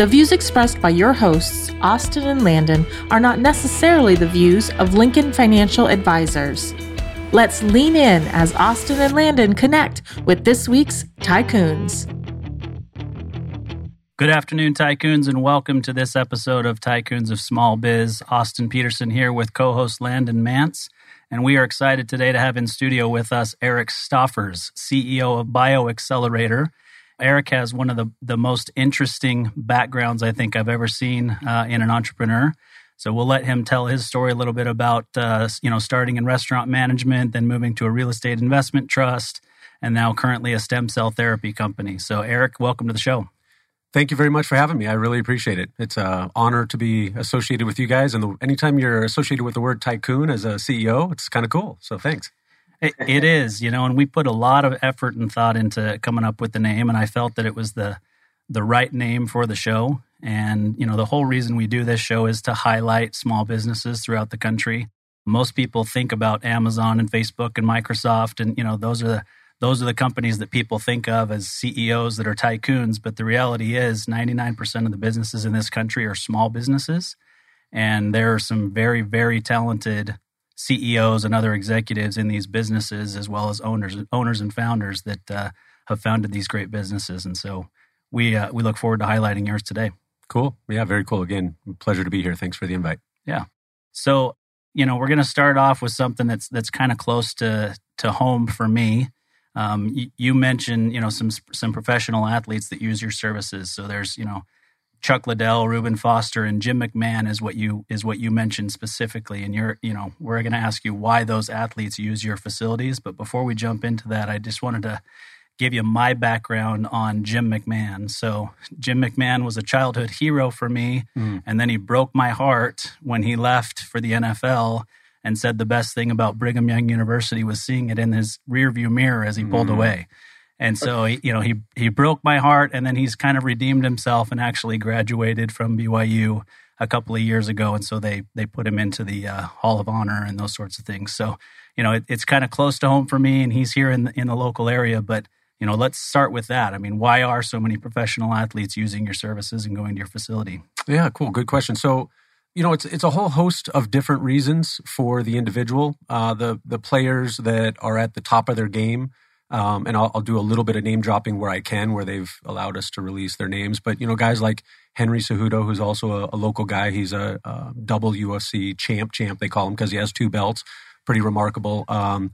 The views expressed by your hosts, Austin and Landon, are not necessarily the views of Lincoln Financial Advisors. Let's lean in as Austin and Landon connect with this week's Tycoons. Good afternoon, Tycoons, and welcome to this episode of Tycoons of Small Biz. Austin Peterson here with co host Landon Mance. And we are excited today to have in studio with us Eric Stoffers, CEO of BioAccelerator Eric has one of the, the most interesting backgrounds I think I've ever seen uh, in an entrepreneur. So we'll let him tell his story a little bit about uh, you know starting in restaurant management, then moving to a real estate investment trust, and now currently a stem cell therapy company. So Eric, welcome to the show. Thank you very much for having me. I really appreciate it. It's an honor to be associated with you guys. And the, anytime you're associated with the word tycoon as a CEO, it's kind of cool. So thanks it, is, you know, and we put a lot of effort and thought into coming up with the name, and I felt that it was the the right name for the show. And you know, the whole reason we do this show is to highlight small businesses throughout the country. Most people think about Amazon and Facebook and Microsoft, and you know, those are the those are the companies that people think of as CEOs that are tycoons. But the reality is, 99% of the businesses in this country are small businesses. And there are some very, very talented CEOs and other executives in these businesses, as well as owners, owners and founders that uh, have founded these great businesses. And so we uh, we look forward to highlighting yours today. Cool. Yeah, very cool. Again, pleasure to be here. Thanks for the invite. Yeah. So you know, we're going to start off with something that's that's kind of close to to home for me. Um, you, you mentioned you know some some professional athletes that use your services. So there's you know Chuck Liddell, Reuben Foster, and Jim McMahon is what you is what you mentioned specifically. And you're, you know, we're going to ask you why those athletes use your facilities. But before we jump into that, I just wanted to give you my background on Jim McMahon. So Jim McMahon was a childhood hero for me, mm. and then he broke my heart when he left for the NFL and said the best thing about Brigham Young University was seeing it in his rearview mirror as he pulled mm. away. And so, you know, he he broke my heart, and then he's kind of redeemed himself and actually graduated from BYU a couple of years ago. And so they they put him into the uh, Hall of Honor and those sorts of things. So, you know, it, it's kind of close to home for me, and he's here in the, in the local area. But you know, let's start with that. I mean, why are so many professional athletes using your services and going to your facility? Yeah, cool, good question. So you know, it's it's a whole host of different reasons for the individual. Uh, the the players that are at the top of their game um, and I'll, I'll, do a little bit of name dropping where I can, where they've allowed us to release their names. But you know, guys like Henry Cejudo, who's also a, a local guy. He's a, a, double UFC champ. Champ they call him because he has two belts. Pretty remarkable. Um,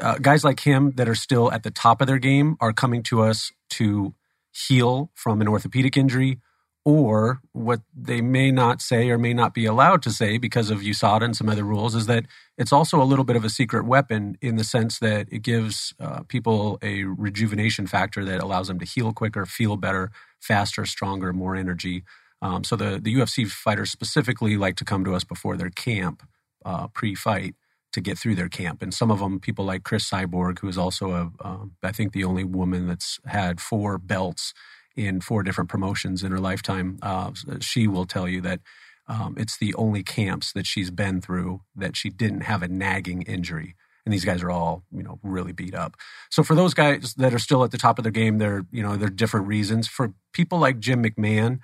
uh, guys like him that are still at the top of their game are coming to us to heal from an orthopedic injury or what they may not say or may not be allowed to say because of USADA and some other rules is that it's also a little bit of a secret weapon in the sense that it gives uh, people a rejuvenation factor that allows them to heal quicker, feel better, faster, stronger, more energy. Um, so the, the UFC fighters specifically like to come to us before their camp, uh, pre-fight, to get through their camp. And some of them, people like Cris Cyborg, who is also a, uh, I think the only woman that's had four belts in four different promotions in her lifetime. Uh, she will tell you that um, it's the only camps that she's been through that she didn't have a nagging injury. And these guys are all, you know, really beat up. So for those guys that are still at the top of their game, they're, you know, there are different reasons. For people like Jim McMahon,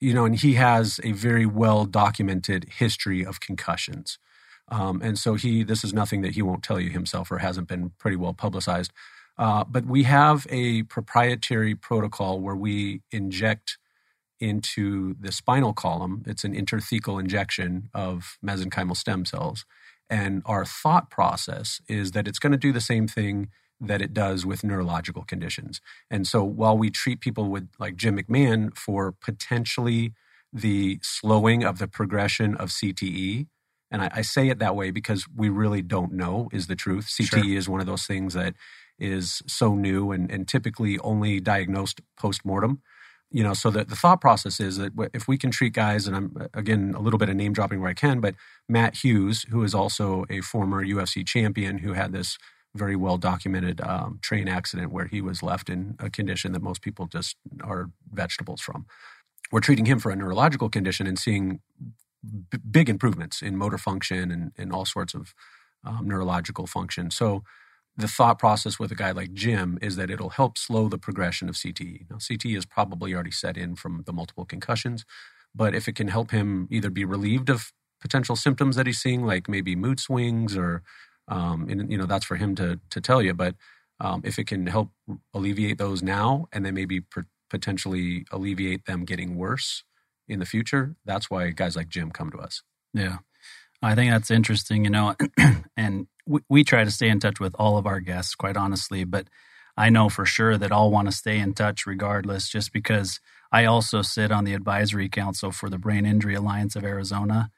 you know, and he has a very well documented history of concussions. Um, and so he, this is nothing that he won't tell you himself or hasn't been pretty well publicized. Uh, but we have a proprietary protocol where we inject into the spinal column. It's an intrathecal injection of mesenchymal stem cells. And our thought process is that it's going to do the same thing that it does with neurological conditions. And so while we treat people with, like Jim McMahon, for potentially the slowing of the progression of CTE, and I, I say it that way because we really don't know is the truth. CTE sure. is one of those things that is so new and, and typically only diagnosed post mortem. you know, so the, the thought process is that if we can treat guys, and I'm again a little bit of name dropping where I can, but Matt Hughes, who is also a former UFC champion who had this very well documented um, train accident where he was left in a condition that most people just are vegetables from. We're treating him for a neurological condition and seeing b- big improvements in motor function and, and all sorts of um, neurological function. So the thought process with a guy like Jim is that it'll help slow the progression of CTE. Now, CTE is probably already set in from the multiple concussions, but if it can help him either be relieved of potential symptoms that he's seeing, like maybe mood swings, or um, and, you know that's for him to to tell you. But um, if it can help alleviate those now, and then maybe potentially alleviate them getting worse in the future, that's why guys like Jim come to us. Yeah, I think that's interesting. You know, and we, we try to stay in touch with all of our guests, quite honestly, but I know for sure that I'll want to stay in touch regardless, just because I also sit on the advisory council for the Brain Injury Alliance of Arizona.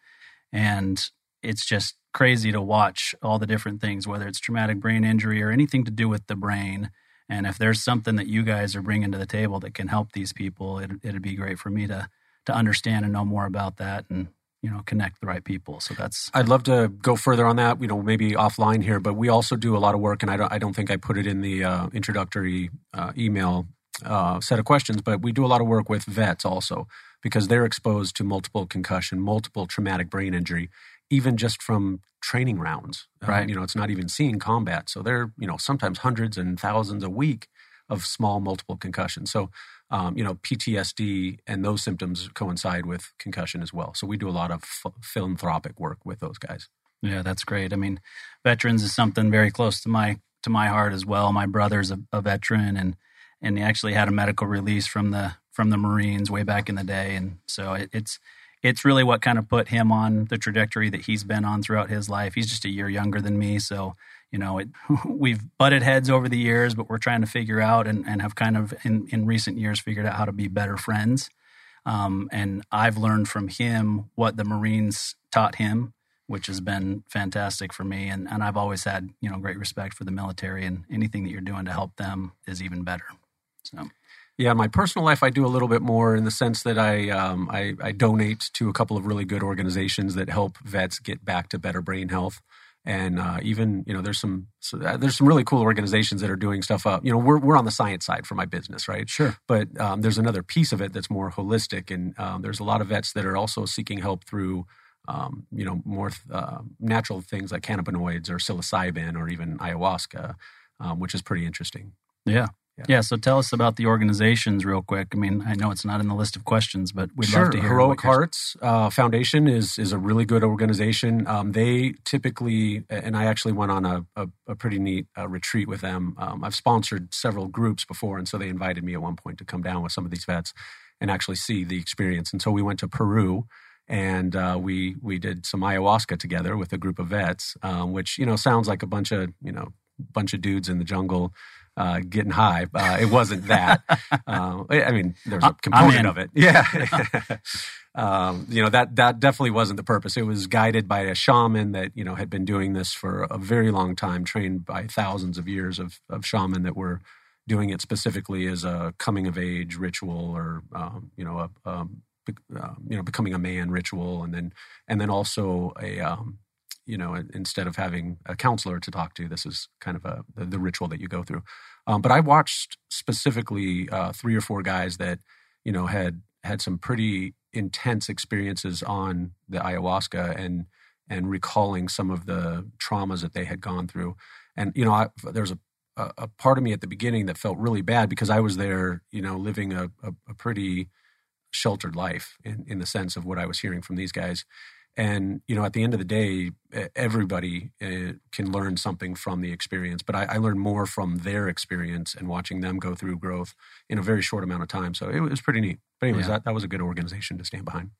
And it's just crazy to watch all the different things, whether it's traumatic brain injury or anything to do with the brain. And if there's something that you guys are bringing to the table that can help these people, it, it'd be great for me to to understand and know more about that and you know connect the right people. So that's i'd love to go further on that you know maybe offline here but we also do a lot of work and i don't, I don't think i put it in the uh, introductory uh, email uh, set of questions but we do a lot of work with vets also because they're exposed to multiple concussion multiple traumatic brain injury even just from training rounds. Right. You know it's not even seeing combat. So they're you know sometimes hundreds and thousands a week of small multiple concussions so um, you know, PTSD and those symptoms coincide with concussion as well. So we do a lot of f- philanthropic work with those guys. Yeah, that's great. I mean, veterans is something very close to my to my heart as well. My brother's a, a veteran, and and he actually had a medical release from the from the Marines way back in the day, and so it, it's it's really what kind of put him on the trajectory that he's been on throughout his life. He's just a year younger than me, so you know, it, we've butted heads over the years, but we're trying to figure out and, and have kind of in, in recent years figured out how to be better friends. Um, and I've learned from him what the Marines taught him, which has been fantastic for me. And, and I've always had, you know, great respect for the military and anything that you're doing to help them is even better. So. Yeah, my personal life, I do a little bit more in the sense that I, um, I, I donate to a couple of really good organizations that help vets get back to better brain health and uh, even you know there's some so uh, there's some really cool organizations that are doing stuff up. You know we're, we're on the science side for my business right? Sure. But um, there's another piece of it that's more holistic. And um, there's a lot of vets that are also seeking help through um, you know more uh, natural things like cannabinoids or psilocybin or even ayahuasca um, which is pretty interesting. Yeah yeah. yeah. So tell us about the organizations real quick. I mean, I know it's not in the list of questions, but we'd sure. love to hear. Heroic Hearts uh, Foundation is is a really good organization. Um, they typically, and I actually went on a, a, a pretty neat uh, retreat with them. Um, I've sponsored several groups before, and so they invited me at one point to come down with some of these vets and actually see the experience. And so we went to Peru and uh, we we did some ayahuasca together with a group of vets, um, which you know sounds like a bunch of you know bunch of dudes in the jungle uh, getting high. Uh, it wasn't that. uh, I mean, there's a component of it. Yeah. um, you know that that definitely wasn't the purpose. It was guided by a shaman that you know had been doing this for a very long time, trained by thousands of years of of shaman that were doing it specifically as a coming of age ritual or um, you know a, um, uh, you know becoming a man ritual, and then and then also a um, you know instead of having a counselor to talk to, this is kind of a the, the ritual that you go through. Um, but I watched specifically uh, three or four guys that you know had had some pretty intense experiences on the ayahuasca and and recalling some of the traumas that they had gone through. And you know, I, there was a, a part of me at the beginning that felt really bad because I was there, you know, living a, a, a pretty sheltered life in, in the sense of what I was hearing from these guys. And you know, at the end of the day, everybody uh, can learn something from the experience. But I, I learned more from their experience and watching them go through growth in a very short amount of time. So it was pretty neat. But anyways, yeah. that, that was a good organization to stand behind.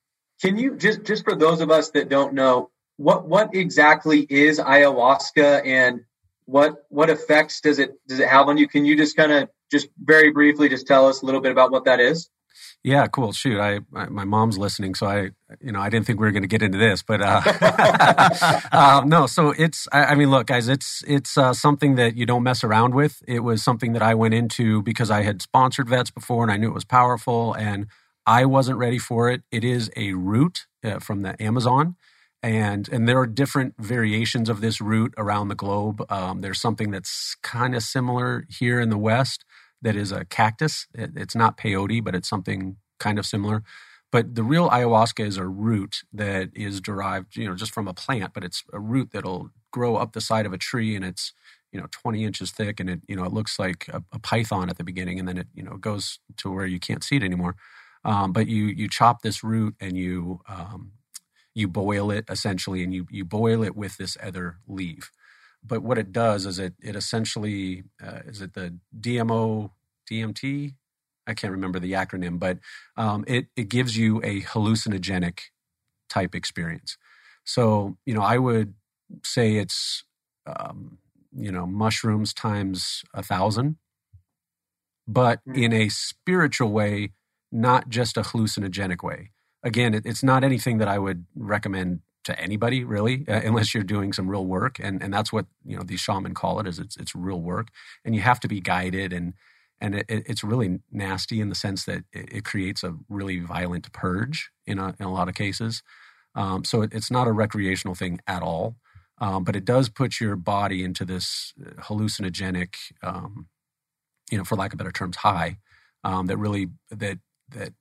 Can you just just for those of us that don't know what what exactly is ayahuasca and what what effects does it does it have on you? Can you just kind of just very briefly just tell us a little bit about what that is? Yeah, cool. Shoot, I, I, my mom's listening, so I you know I didn't think we were going to get into this, but uh, uh, no. So it's I, I, mean, look, guys, it's it's uh, something that you don't mess around with. It was something that I went into because I had sponsored vets before, and I knew it was powerful, and I wasn't ready for it. It is a root uh, from the Amazon and and there are different variations of this root around the globe. Um, there's something that's kind of similar here in the West that is a cactus. It, it's not peyote, but it's something kind of similar. But the real ayahuasca is a root that is derived, you know, just from a plant, but it's a root that'll grow up the side of a tree and it's, you know, 20 inches thick and it, you know, it looks like a, a python at the beginning and then it, you know, goes to where you can't see it anymore. Um, but you you chop this root and you um, you boil it essentially, and you you boil it with this other leaf. But what it does is it it essentially uh, is it the DMO DMT I can't remember the acronym, but um, it it gives you a hallucinogenic type experience. So you know I would say it's um, you know mushrooms times a thousand, but mm. in a spiritual way, not just a hallucinogenic way again, it, it's not anything that I would recommend to anybody really, uh, unless you're doing some real work. And and that's what you know these shaman call it is it's it's real work, and you have to be guided and. And it, it's really nasty in the sense that it, creates a really violent purge in a, in a lot of cases. Um, so it, it's not a recreational thing at all. Um, but it does put your body into this uh, hallucinogenic, um, you know, for lack of better terms, high um, that really that that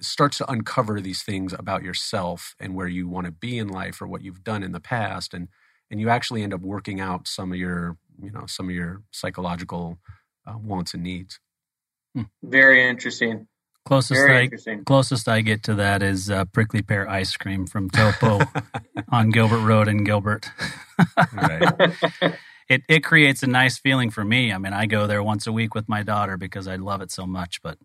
starts to uncover these things about yourself and where you want to be in life or what you've done in the past and and you actually end up working out some of your you know some of your psychological uh, wants and needs hmm. very interesting closest very I, interesting. closest I get to that is uh, prickly pear ice cream from Topo on Gilbert Road in Gilbert. it it creates a nice feeling for me. I mean, I go there once a week with my daughter because I love it so much. But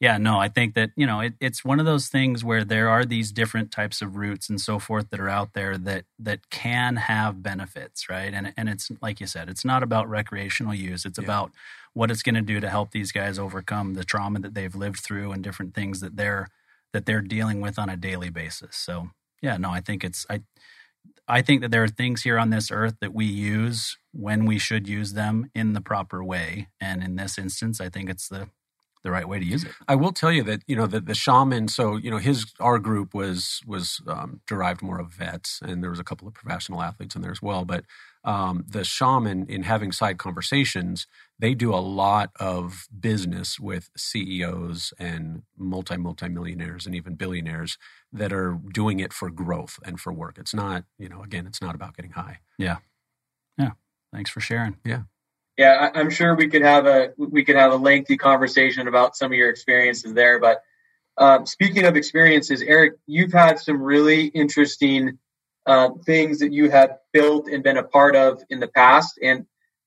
yeah, no, I think that, you know, it, it's one of those things where there are these different types of roots and so forth that are out there that that can have benefits, right? And and it's like you said, it's not about recreational use. It's yeah. about what it's going to do to help these guys overcome the trauma that they've lived through and different things that they're that they're dealing with on a daily basis. So, yeah, no, I think it's I I think that there are things here on this earth that we use when we should use them in the proper way. And in this instance, I think it's the the right way to use it. I will tell you that you know the, the shaman. So you know his our group was was um, derived more of vets, and there was a couple of professional athletes in there as well. But um, the shaman, in having side conversations, they do a lot of business with CEOs and multi multi millionaires and even billionaires that are doing it for growth and for work. It's not you know again, it's not about getting high. Yeah, yeah. Thanks for sharing. Yeah yeah, I'm sure we could have a we could have a lengthy conversation about some of your experiences there. But um, speaking of experiences, Eric, you've had some really interesting uh, things that you have built and been a part of in the past, and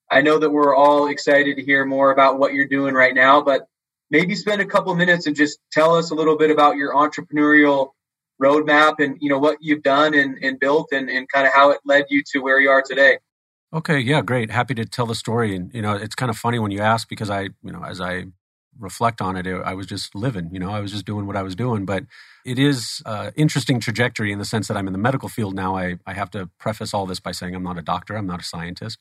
I know that we're all excited to hear more about what you're doing right now. But maybe spend a couple minutes and just tell us a little bit about your entrepreneurial roadmap and you know what you've done and, and built and, and kind of how it led you to where you are today. Okay, yeah, great. Happy to tell the story. And you know, it's kind of funny when you ask because I, you know, as I reflect on it, I was just living. You know, I was just doing what I was doing. But it is uh, interesting trajectory in the sense that I'm in the medical field now. I I have to preface all this by saying I'm not a doctor. I'm not a scientist.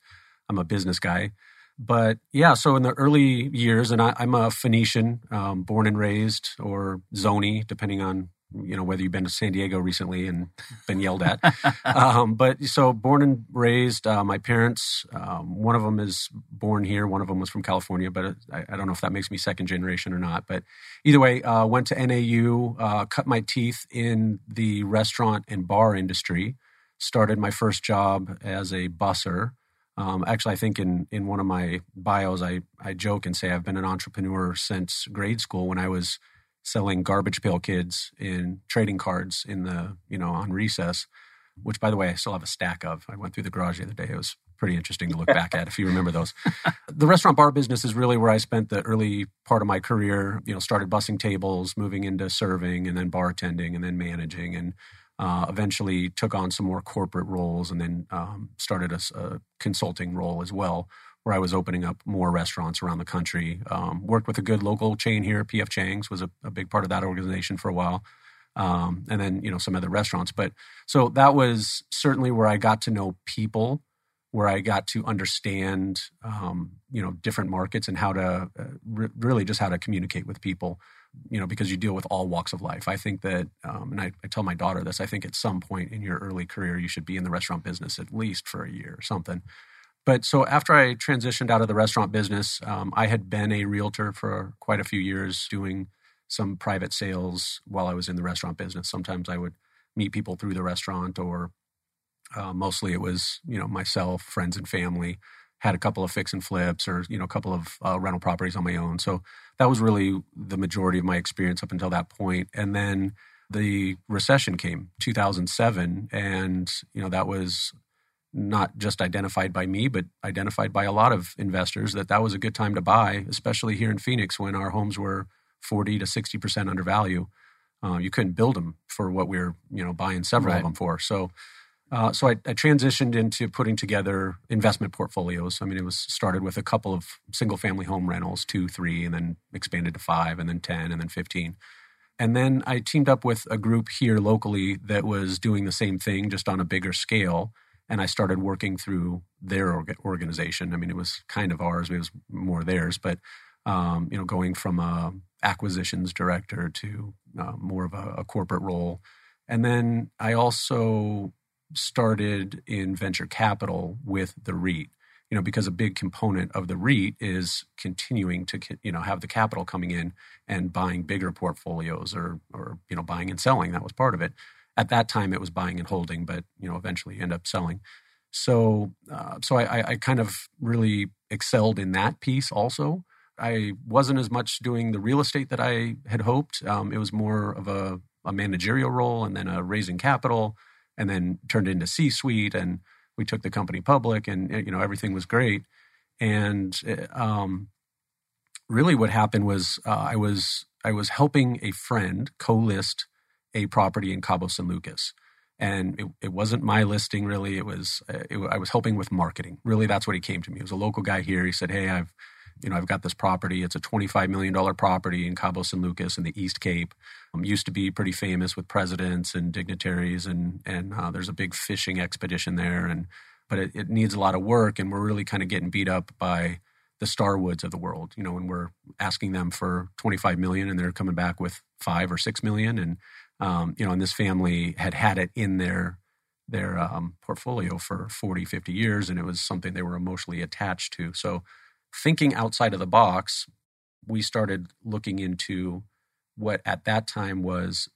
I'm a business guy. But yeah, so in the early years, and I, am a Phoenician, um, born and raised, or Zoni, depending on you know whether you've been to San Diego recently and been yelled at. um, but so born and raised, uh, my parents, um, one of them is born here, one of them was from California, but I, I, don't know if that makes me second generation or not. But either way, uh, went to NAU, uh, cut my teeth in the restaurant and bar industry. Started my first job as a busser. Um, actually, I think in in one of my bios, I I joke and say I've been an entrepreneur since grade school when I was selling garbage pail kids in trading cards in the you know on recess which by the way i still have a stack of. I went through the garage the other day. It was pretty interesting to look back at if you remember those. The restaurant bar business is really where i spent the early part of my career you know started bussing tables moving into serving and then bartending and then managing and uh, eventually took on some more corporate roles and then um, started a, a consulting role as well where I was opening up more restaurants around the country. Um, worked with a good local chain here, PF Chang's was a, a big part of that organization for a while. Um, and then you know some other restaurants. But so that was certainly where I got to know people, where I got to understand um, you know different markets and how to uh, re- really just how to communicate with people. You know because you deal with all walks of life. I think that, um, and I, I tell my daughter this. I think at some point in your early career you should be in the restaurant business at least for a year or something but so after I transitioned out of the restaurant business, um, I had been a realtor for quite a few years doing some private sales while I was in the restaurant business. Sometimes I would meet people through the restaurant, or uh, mostly it was you know myself, friends, and family. Had a couple of fix and flips, or you know a couple of uh, rental properties on my own. So that was really the majority of my experience up until that point. And then the recession came, 2007, and you know that was not just identified by me, but identified by a lot of investors that that was a good time to buy, especially here in Phoenix when our homes were 40 to 60% under value. Uh, you couldn't build them for what we were, you know, buying several right. of them for. So, uh, so I, I, transitioned into putting together investment portfolios. I mean, it was started with a couple of single family home rentals, two, three, and then expanded to five, and then 10, and then 15. And then I teamed up with a group here locally that was doing the same thing, just on a bigger scale and I started working through their organization. I mean, it was kind of ours; it was more theirs, but um, you know, going from a acquisitions director to uh, more of a, a, corporate role, and then I also started in venture capital with the REIT. You know, because a big component of the REIT is continuing to you know have the capital coming in and buying bigger portfolios or or you know buying and selling. That was part of it at that time it was buying and holding, but you know eventually end up selling. So uh, so I, I kind of really excelled in that piece also. I wasn't as much doing the real estate that I had hoped. Um, it was more of a, a, managerial role and then a raising capital, and then turned into C-suite. And we took the company public, and you know everything was great. And um, really, what happened was uh, I was I was helping a friend co-list a property in Cabo San Lucas. And it, it wasn't my listing really. It was uh, it, I was helping with marketing. Really, that's what he came to me. He was a local guy here. He said, "Hey, I've you know I've got this property. It's a twenty five million dollar property in Cabo San Lucas in the East Cape. Um, used to be pretty famous with presidents and dignitaries, and and uh, there's a big fishing expedition there. And but it, it needs a lot of work, and we're really kind of getting beat up by." the Starwoods of the world. You know, when we're asking them for 25 million and they're coming back with five or six million, and um, you know, and this family had had it in their their um, portfolio for 40, 50 years, and it was something they were emotionally attached to. So, thinking outside of the box, we started looking into what at that time was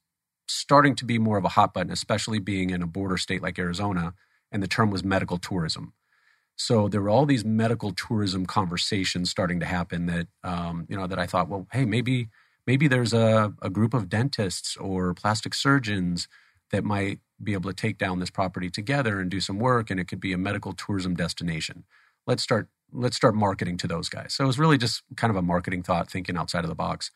starting to be more of a hot button, especially being in a border state like Arizona, and the term was medical tourism. So there were all these medical tourism conversations starting to happen that um, you know that I thought, well, hey, maybe maybe there's a, a group of dentists or plastic surgeons that might be able to take down this property together and do some work and it could be a medical tourism destination. Let's start let's start marketing to those guys. So it was really just kind of a marketing thought thinking outside of the box.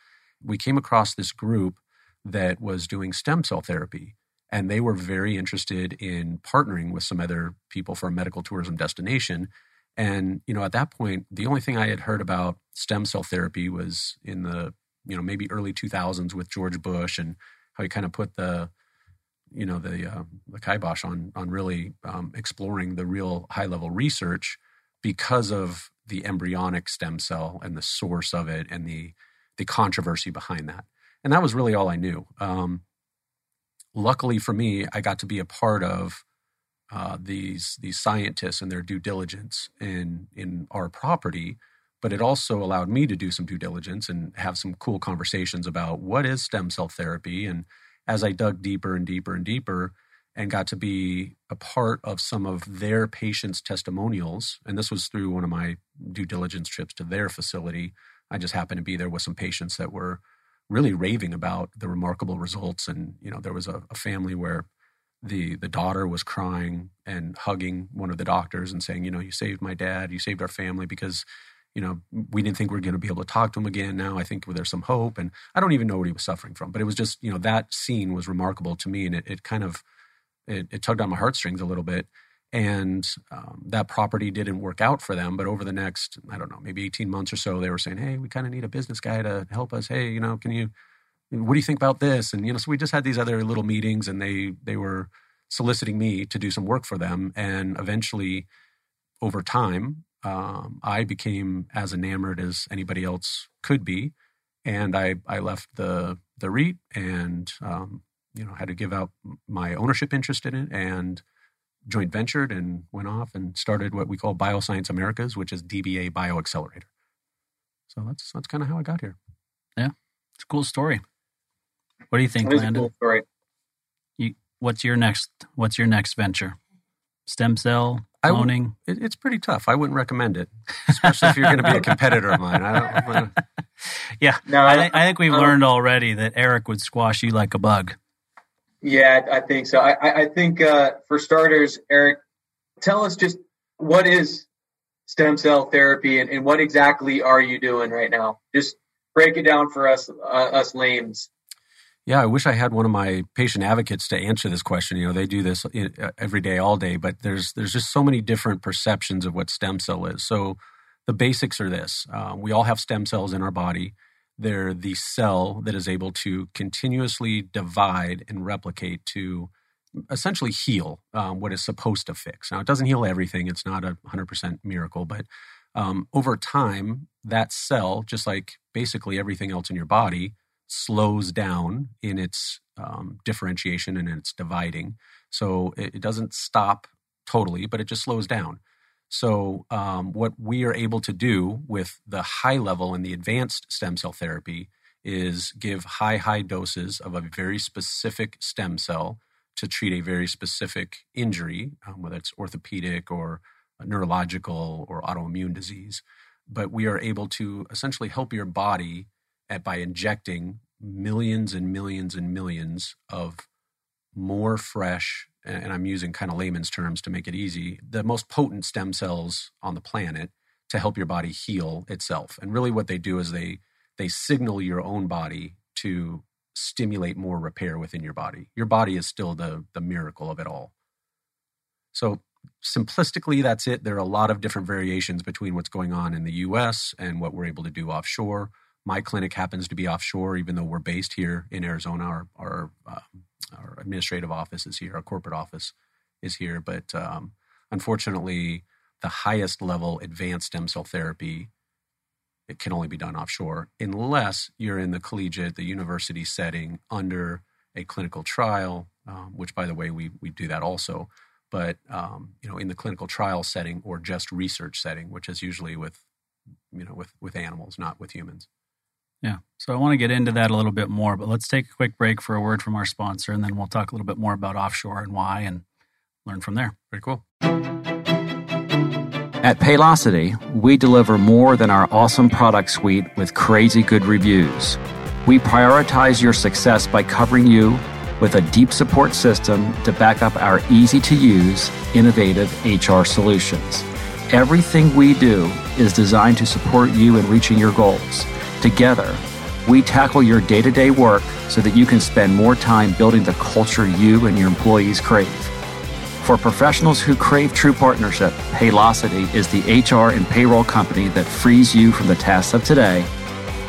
We came across this group that was doing stem cell therapy and they were very interested in partnering with some other people for a medical tourism destination. And you know at that point the only thing i had heard about stem cell therapy was in the you know maybe early 2000s with George Bush and how he kind of put the you know the uh, the kibosh on on really um, exploring the real high level research because of the embryonic stem cell and the source of it and the the controversy behind that and that was really all I knew. Um, luckily for me, I got to be a part of uh, these these scientists and their due diligence in in our property but it also allowed me to do some due diligence and have some cool conversations about what is stem cell therapy. And as I dug deeper and deeper and deeper and got to be a part of some of their patients' testimonials, and this was through one of my due diligence trips to their facility. I just happened to be there with some patients that were really raving about the remarkable results. And, you know, there was a, a family where the the daughter was crying and hugging one of the doctors and saying, you know, you saved my dad, you saved our family because you know, we didn't think we were going to be able to talk to him again. Now I think there's some hope, and I don't even know what he was suffering from. But it was just, you know, that scene was remarkable to me, and it, it kind of it, it tugged on my heartstrings a little bit. And um, that property didn't work out for them. But over the next, I don't know, maybe 18 months or so, they were saying, hey, we kind of need a business guy to help us. Hey, you know, can you, what do you think about this? And, you know, so we just had these other little meetings and they, they were soliciting me to do some work for them. And eventually, over time, um, I became as enamored as anybody else could be, and I I left the the REIT and um, you know had to give out my ownership interest in it and joint ventured and went off and started what we call Bioscience Americas, which is DBA Bio Accelerator. So that's that's kind of how I got here. Yeah, it's a cool story. What do you think, Landon? Cool story. You, what's your next? What's your next venture? Stem cell cloning? it, it's pretty tough. I wouldn't recommend it, especially if you're going to be a competitor of mine. I don't. yeah, no, I, I think we've um, learned already that Eric would squash you like a bug. Yeah, I think so. I, I think uh, for starters, Eric, tell us just what is stem cell therapy and, and what exactly are you doing right now? Just break it down for us, uh, us lames. Yeah, I wish I had one of my patient advocates to answer this question. You know, they do this uh, every day, all day, but there's there's just so many different perceptions of what stem cell is. So the basics are this: uh, we all have stem cells in our body. They're the cell that is able to continuously divide and replicate to essentially heal um, what is supposed to fix. Now, it doesn't heal everything; it's not a hundred percent miracle, but um, over time, that cell, just like basically everything else in your body slows down in its um, differentiation and its dividing. So it, it, doesn't stop totally, but it just slows down. So, um, what we are able to do with the high level and the advanced stem cell therapy is give high, high doses of a very specific stem cell to treat a very specific injury, um, whether it's orthopedic or neurological or autoimmune disease. But we are able to essentially help your body at, by injecting millions and millions and millions of more fresh, and I'm using kind of layman's terms to make it easy, the most potent stem cells on the planet to help your body heal itself. And really what they do is they they signal your own body to stimulate more repair within your body. Your body is still the the miracle of it all. So simplistically that's it. There are a lot of different variations between what's going on in the US and what we're able to do offshore. My clinic happens to be offshore, even though we're based here in Arizona. Our our, uh, our administrative office is here. Our corporate office is here. But um, unfortunately, the highest level advanced stem cell therapy it can only be done offshore unless you're in the collegiate, the university setting under a clinical trial. Um, which, by the way, we we do that also. But um, you know, in the clinical trial setting or just research setting, which is usually with you know with with animals, not with humans. Yeah. So I want to get into that a little bit more, but let's take a quick break for a word from our sponsor, and then we'll talk a little bit more about offshore and why and learn from there. Pretty cool. At Paylocity, we deliver more than our awesome product suite with crazy good reviews. We prioritize your success by covering you with a deep support system to back up our easy to use, innovative HR solutions. Everything we do is designed to support you in reaching your goals. Together, we tackle your day to day work so that you can spend more time building the culture you and your employees crave. For professionals who crave true partnership, Paylocity is the HR and payroll company that frees you from the tasks of today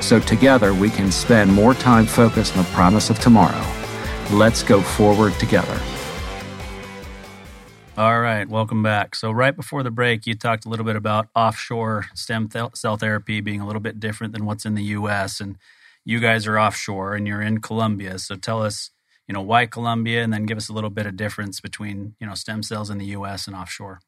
so together we can spend more time focused on the promise of tomorrow. Let's go forward together. All right, welcome back. So, right before the break, you talked a little bit about offshore stem cell therapy being a little bit different than what's in the US. And you guys are offshore and you're in Colombia. So, tell us, you know, why Colombia and then give us a little bit of difference between, you know, stem cells in the US and offshore.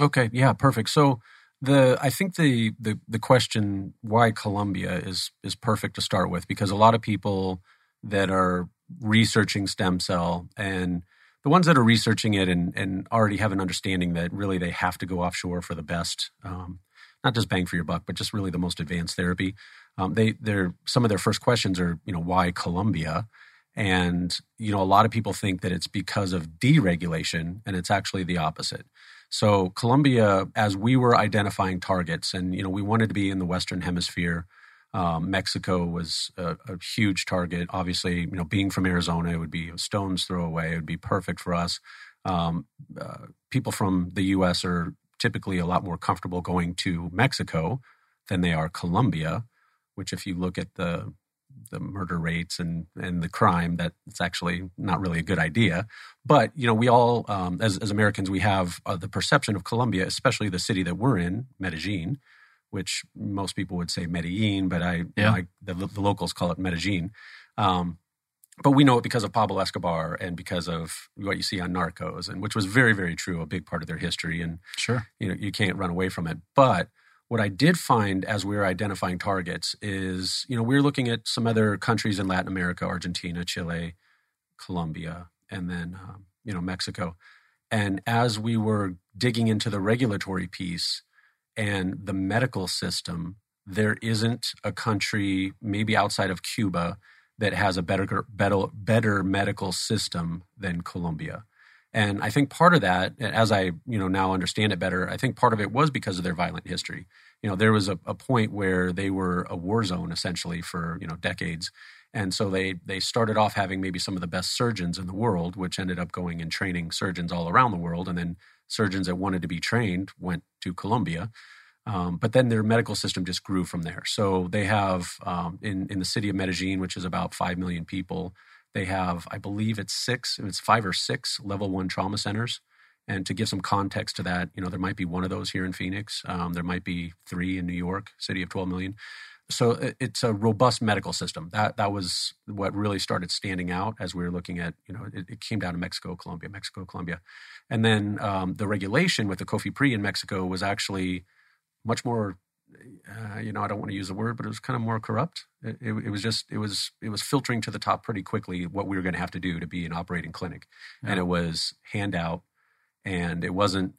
Okay, yeah, perfect. So, the I think the the the question why Colombia is is perfect to start with because a lot of people that are researching stem cell and the ones that are researching it and, and already have an understanding that really they have to go offshore for the best, um, not just bang for your buck, but just really the most advanced therapy. Um, they they're some of their first questions are you know why Colombia, and you know a lot of people think that it's because of deregulation, and it's actually the opposite. So Colombia, as we were identifying targets, and you know we wanted to be in the Western Hemisphere um, Mexico was a, a, huge target. Obviously, you know, being from Arizona, it would be a stone's throw away. It would be perfect for us. Um, uh, people from the U.S. are typically a lot more comfortable going to Mexico than they are Colombia, which, if you look at the the murder rates and and the crime, that it's actually not really a good idea. But you know, we all um, as as Americans, we have uh, the perception of Colombia, especially the city that we're in, Medellin, which most people would say Medellin, but I, yeah. I the, the, locals call it Medellin. Um, but we know it because of Pablo Escobar and because of what you see on Narcos, and which was very, very true, a big part of their history. And sure, you know, you can't run away from it. But what I did find as we were identifying targets is, you know, we are looking at some other countries in Latin America, Argentina, Chile, Colombia, and then, um, you know, Mexico. And as we were digging into the regulatory piece and the medical system, there isn't a country, maybe outside of Cuba, that has a better, better, better medical system than Colombia. And I think part of that, as I you know now understand it better, I think part of it was because of their violent history. You know, there was a, a point where they were a war zone essentially for you know decades, and so they they started off having maybe some of the best surgeons in the world, which ended up going and training surgeons all around the world, and then surgeons that wanted to be trained went to Colombia. Um, but then their medical system just grew from there. So they have um, in in the city of Medellin, which is about five million people, they have, I believe it's six, it's five or six level one trauma centers. And to give some context to that, you know, there might be one of those here in Phoenix. Um, there might be three in New York, city of 12 million. So it's a robust medical system. That that was what really started standing out as we were looking at. You know, it, it came down to Mexico, Colombia, Mexico, Colombia, and then um, the regulation with the COFEPRIS in Mexico was actually much more uh, you know, I don't want to use the word, but it was kind of more corrupt. It, it, it, was just, it was, it was filtering to the top pretty quickly what we were going to have to do to be an operating clinic, yeah. and it was handout, and it wasn't.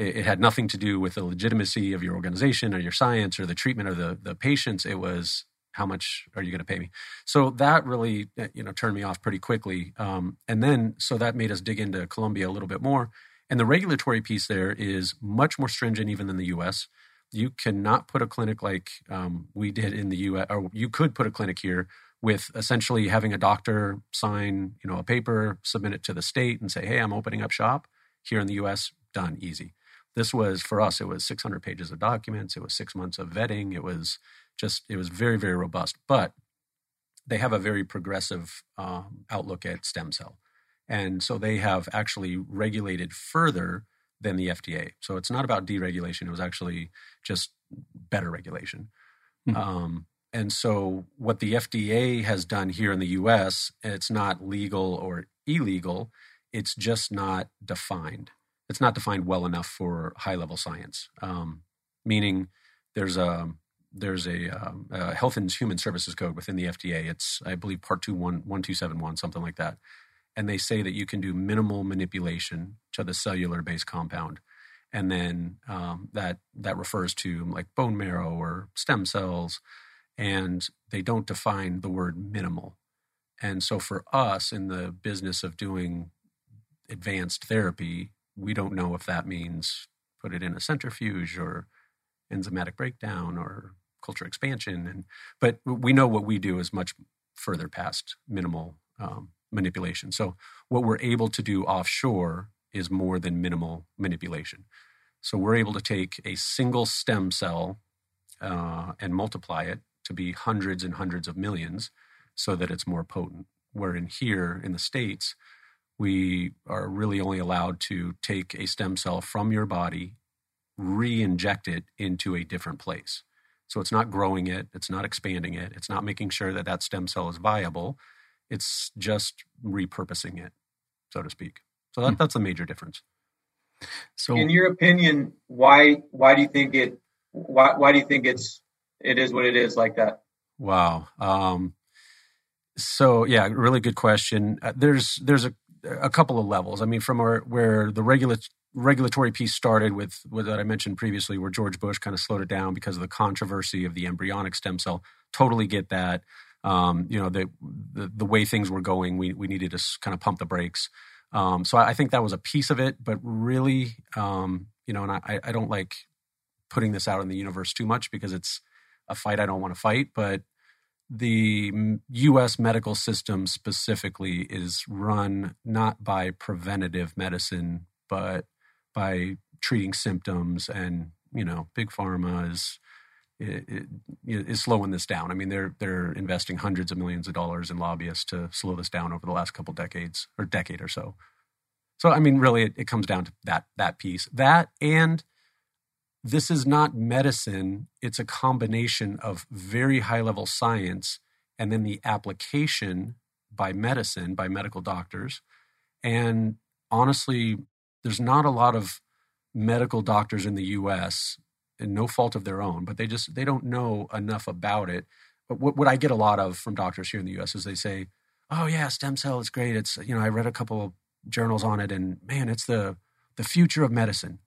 It, had nothing to do with the legitimacy of your organization or your science or the treatment of the the patients. It was how much are you going to pay me? So that really, uh, you know, turned me off pretty quickly. Um, and then, so that made us dig into Colombia a little bit more. And the regulatory piece there is much more stringent even than the U.S you cannot put a clinic like um, we did in the U.S. or you could put a clinic here with essentially having a doctor sign, you know, a paper, submit it to the state, and say, "Hey, I'm opening up shop here in the U.S." Done, easy. This was for us. It was 600 pages of documents. It was six months of vetting. It was just, it was very, very robust. But they have a very progressive um, outlook at stem cell, and so they have actually regulated further than the FDA. So it's not about deregulation. It was actually just better regulation. Mm-hmm. Um, and so what the FDA has done here in the US, it's not legal or illegal. It's just not defined. It's not defined well enough for high level science. Um, meaning there's a there's a, um, a, Health and Human Services Code within the FDA. It's I believe Part Two One One Two Seven One something like that and they say that you can do minimal manipulation to the cellular based compound and then um, that that refers to like bone marrow or stem cells and they don't define the word minimal and so for us in the business of doing advanced therapy we don't know if that means put it in a centrifuge or enzymatic breakdown or culture expansion and but we know what we do is much further past minimal um, manipulation. So what we're able to do offshore is more than minimal manipulation. So we're able to take a single stem cell uh, and multiply it to be hundreds and hundreds of millions so that it's more potent. Where in here in the States, we are really only allowed to take a stem cell from your body, re inject it into a different place. So it's not growing it, it's not expanding it, it's not making sure that that stem cell is viable. It's just repurposing it, so to speak. So that, hmm. that's a major difference. So, in your opinion, why why do you think it why why do you think it's it is what it is like that? Wow. Um, so yeah, really good question. Uh, there's there's a a couple of levels. I mean, from our where the regula- regulatory piece started with, with that I mentioned previously, where George Bush kind of slowed it down because of the controversy of the embryonic stem cell. Totally get that um, you know, the, the, the way things were going, we we needed to kind of pump the brakes. Um, so I, I, think that was a piece of it, but really, um, you know, and I, I don't like putting this out in the universe too much because it's a fight I don't want to fight. But the US medical system specifically is run not by preventative medicine, but by treating symptoms. And, you know, big pharma is. Is slowing this down. I mean, they're they're investing hundreds of millions of dollars in lobbyists to slow this down over the last couple decades or decade or so. So, I mean, really, it, it comes down to that that piece. That and this is not medicine, it's a combination of very high level science and then the application by medicine, by medical doctors. And honestly, there's not a lot of medical doctors in the US, and no fault of their own, but they just they don't know enough about it. But what, what I get a lot of from doctors here in the US is they say, "Oh yeah, stem cell is great. It's you know I read a couple of journals on it, and man, it's the the future of medicine."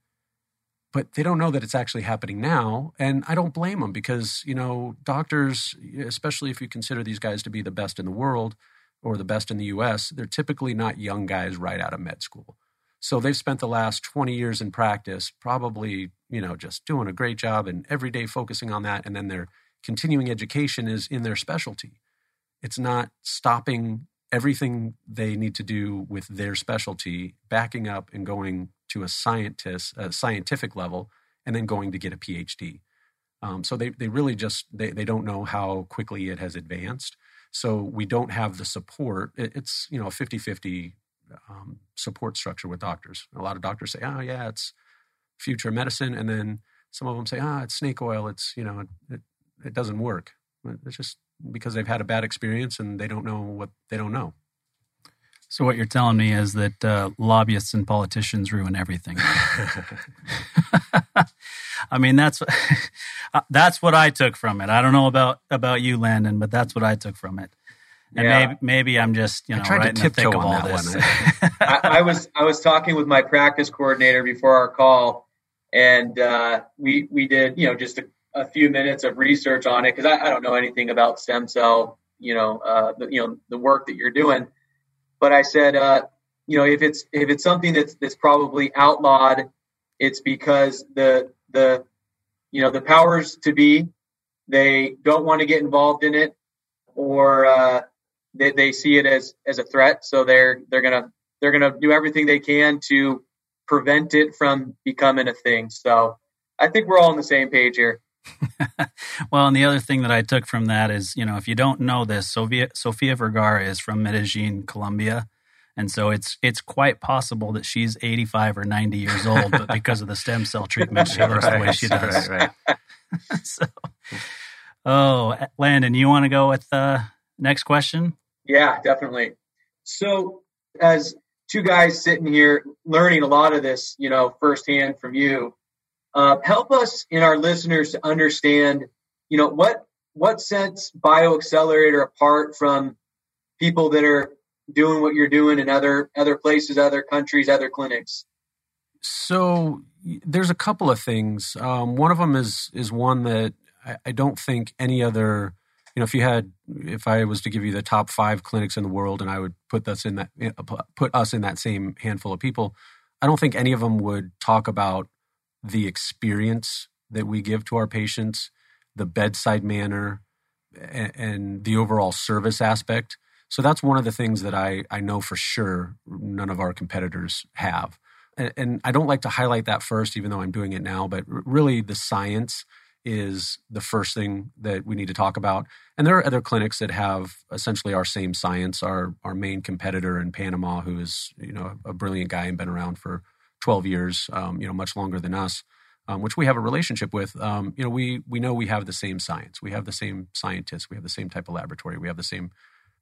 But they don't know that it's actually happening now. And I don't blame them because, you know, doctors, especially if you consider these guys to be the best in the world or the best in the US, they're typically not young guys right out of med school. So they've spent the last 20 years in practice, probably, you know, just doing a great job and every day focusing on that. And then their continuing education is in their specialty. It's not stopping everything they need to do with their specialty, backing up and going to a scientist, a scientific level, and then going to get a PhD. Um, so they, they really just they, they don't know how quickly it has advanced. So we don't have the support. It, it's you know a 50-50 um, support structure with doctors. A lot of doctors say, oh yeah, it's future medicine, and then some of them say, ah, oh, it's snake oil. It's you know it, it, it doesn't work. It's just because they've had a bad experience and they don't know what they don't know. So what you're telling me is that uh, lobbyists and politicians ruin everything. I mean, that's uh, that's what I took from it. I don't know about about you, Landon, but that's what I took from it. And yeah. maybe maybe I'm just you know right to tiptoe on that this. one. I, I, was I was talking with my practice coordinator before our call, and uh, we we did you know just a, a few minutes of research on it because I, I, don't know anything about stem cell you know uh, the, you know the work that you're doing but I said, uh, you know, if it's if it's something that's that's probably outlawed, it's because the the you know the powers to be they don't want to get involved in it, or uh, they they see it as as a threat, so they're they're gonna they're gonna do everything they can to prevent it from becoming a thing. So I think we're all on the same page here. well, and the other thing that I took from that is, you know, if you don't know this, Sofia, Sofia Vergara is from Medellin, Colombia. And so it's it's quite possible that she's 85 or 90 years old, but because of the stem cell treatment, she looks right, the way she does. Right, right. so, oh, Landon, you want to go with the uh, next question? Yeah, definitely. So, as two guys sitting here learning a lot of this, you know, firsthand from you, uh, help us and our listeners to understand, you know, what what sets BioXcellerator apart from people that are doing what you're doing in other other places, other countries, other clinics? So there's a couple of things. Um, one of them is is one that I, I don't think any other you know, if you had, if I was to give you the top five clinics in the world, and I would put us in that, put us in that same handful of people, I don't think any of them would talk about the experience that we give to our patients, the bedside manner, and, the overall service aspect. So that's one of the things that I, I know for sure none of our competitors have. And, and I don't like to highlight that first, even though I'm doing it now, but really the science is the first thing that we need to talk about. And there are other clinics that have essentially our same science. Our our main competitor in Panama, who is you know a brilliant guy and been around for 12 years, um, you know, much longer than us, um, which we have a relationship with. Um, you know, we we know we have the same science, we have the same scientists, we have the same type of laboratory, we have the same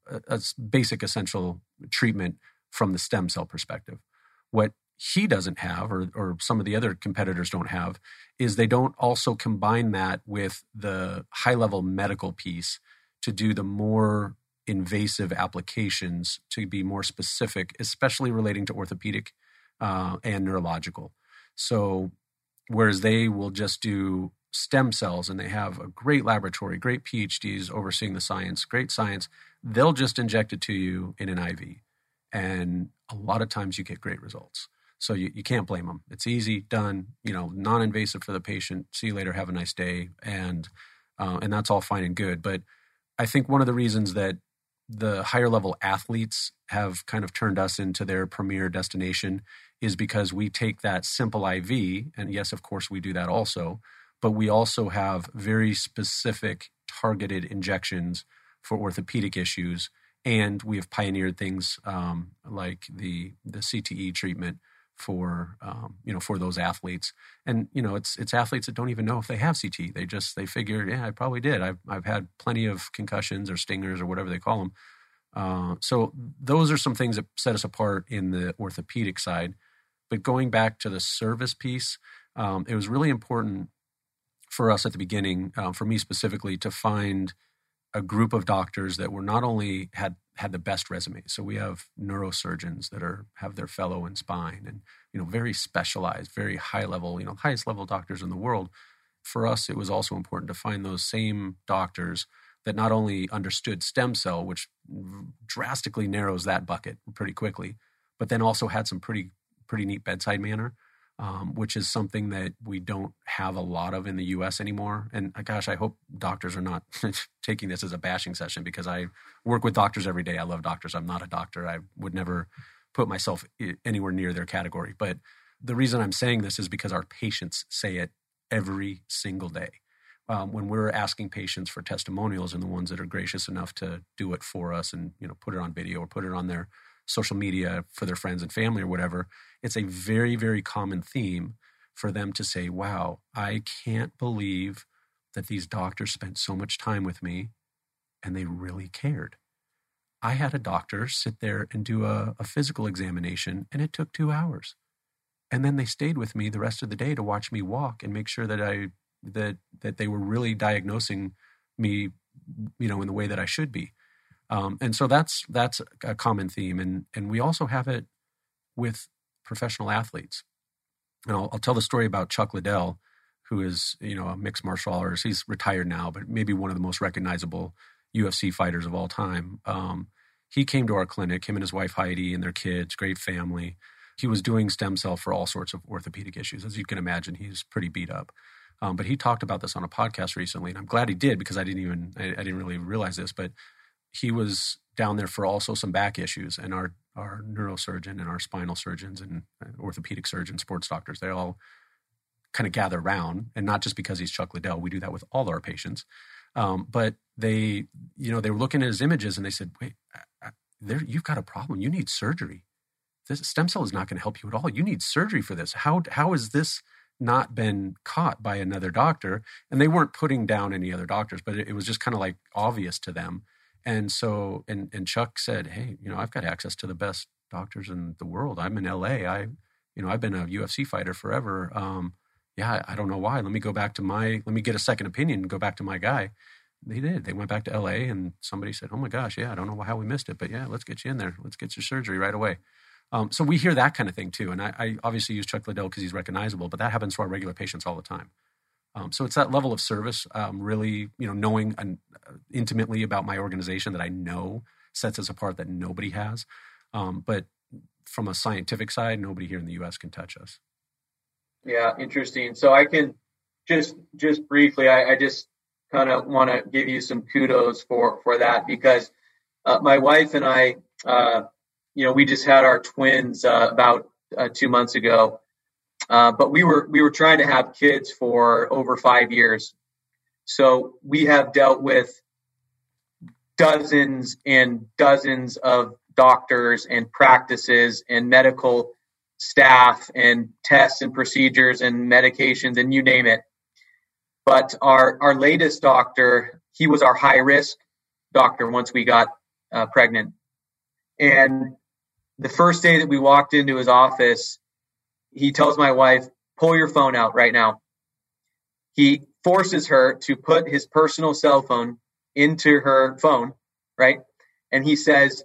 uh, basic essential treatment from the stem cell perspective. What he doesn't have, or, or some of the other competitors don't have, is they don't also combine that with the high level medical piece to do the more invasive applications to be more specific, especially relating to orthopedic uh, and neurological. So, whereas they will just do stem cells and they have a great laboratory, great PhDs overseeing the science, great science, they'll just inject it to you in an IV. And a lot of times you get great results. So you, you can't blame them. It's easy, done, you know, non-invasive for the patient. See you later. Have a nice day. And uh, and that's all fine and good. But I think one of the reasons that the higher level athletes have kind of turned us into their premier destination is because we take that simple IV, and yes, of course, we do that also, but we also have very specific targeted injections for orthopedic issues. And we have pioneered things um, like the the CTE treatment for um, you know for those athletes. And you know it's it's athletes that don't even know if they have CT they just they figure yeah I probably did. I've I've had plenty of concussions or stingers or whatever they call them uh, so those are some things that set us apart in the orthopedic side. But going back to the service piece um, it was really important for us at the beginning uh, for me specifically to find a group of doctors that were not only had had the best resume. So we have neurosurgeons that are have their fellow in spine and you know very specialized, very high level, you know, highest level doctors in the world. For us, it was also important to find those same doctors that not only understood stem cell, which drastically narrows that bucket pretty quickly, but then also had some pretty pretty neat bedside manner um, which is something that we don't have a lot of in the US anymore. And uh, gosh, I hope doctors are not taking this as a bashing session because I work with doctors every day. I love doctors. I'm not a doctor. I would never put myself anywhere near their category. But the reason I'm saying this is because our patients say it every single day. Um, when we're asking patients for testimonials and the ones that are gracious enough to do it for us and you know put it on video or put it on their social media for their friends and family or whatever, it's a very, very common theme for them to say, wow, I can't believe that these doctors spent so much time with me and they really cared. I had a doctor sit there and do a, a, physical examination, and it took two hours. And then they stayed with me the rest of the day to watch me walk and make sure that I that that they were really diagnosing me, you know, in the way that I should be. Um, and so that's that's a common theme, and and we also have it with professional athletes. And I'll, I'll tell the story about Chuck Liddell, who is you know a mixed martial artist. He's retired now, but maybe one of the most recognizable UFC fighters of all time. Um, he came to our clinic, him and his wife Heidi and their kids, great family. He was doing stem cell for all sorts of orthopedic issues. As you can imagine, he's pretty beat up. Um, but he talked about this on a podcast recently, and I'm glad he did because I didn't even I, I didn't really realize this. But he was down there for also some back issues, and our our neurosurgeon and our spinal surgeons and orthopedic surgeons, sports doctors, they all kind of gather around, and not just because he's Chuck Liddell. We do that with all our patients, um, but they, you know, they were looking at his images and they said, "Wait, there, you've got a problem. You need surgery. This stem cell is not going to help you at all. You need surgery for this. How how has this?" not been caught by another doctor and they weren't putting down any other doctors but it, it was just kind of like obvious to them and so, and, and Chuck said, Hey, you know, I've got access to the best doctors in the world. I'm in LA. I, you know, I've been a UFC fighter forever. Um, yeah, I don't know why. Let me go back to my, let me get a second opinion and go back to my guy. They did. They went back to LA and somebody said, Oh my gosh, yeah, I don't know how we missed it, but yeah, let's get you in there. Let's get your surgery right away. Um, so we hear that kind of thing too. And I, I obviously use Chuck Liddell because he's recognizable, but that happens to our regular patients all the time. Um, so it's that level of service, um, really, you know, knowing uh, intimately about my organization that I know sets us apart that nobody has. Um, but from a scientific side, nobody here in the U.S. can touch us. Yeah, interesting. So I can just just briefly, I, I just kind of want to give you some kudos for for that because uh, my wife and I, uh, you know, we just had our twins uh, about uh, two months ago, uh, but we were we were trying to have kids for over five years, so we have dealt with dozens and dozens of doctors and practices and medical staff and tests and procedures and medications and you name it. But our our latest doctor, he was our high risk doctor once we got uh, pregnant, and the first day that we walked into his office, he tells my wife, pull your phone out right now. He forces her to put his personal cell phone into her phone, right? And he says,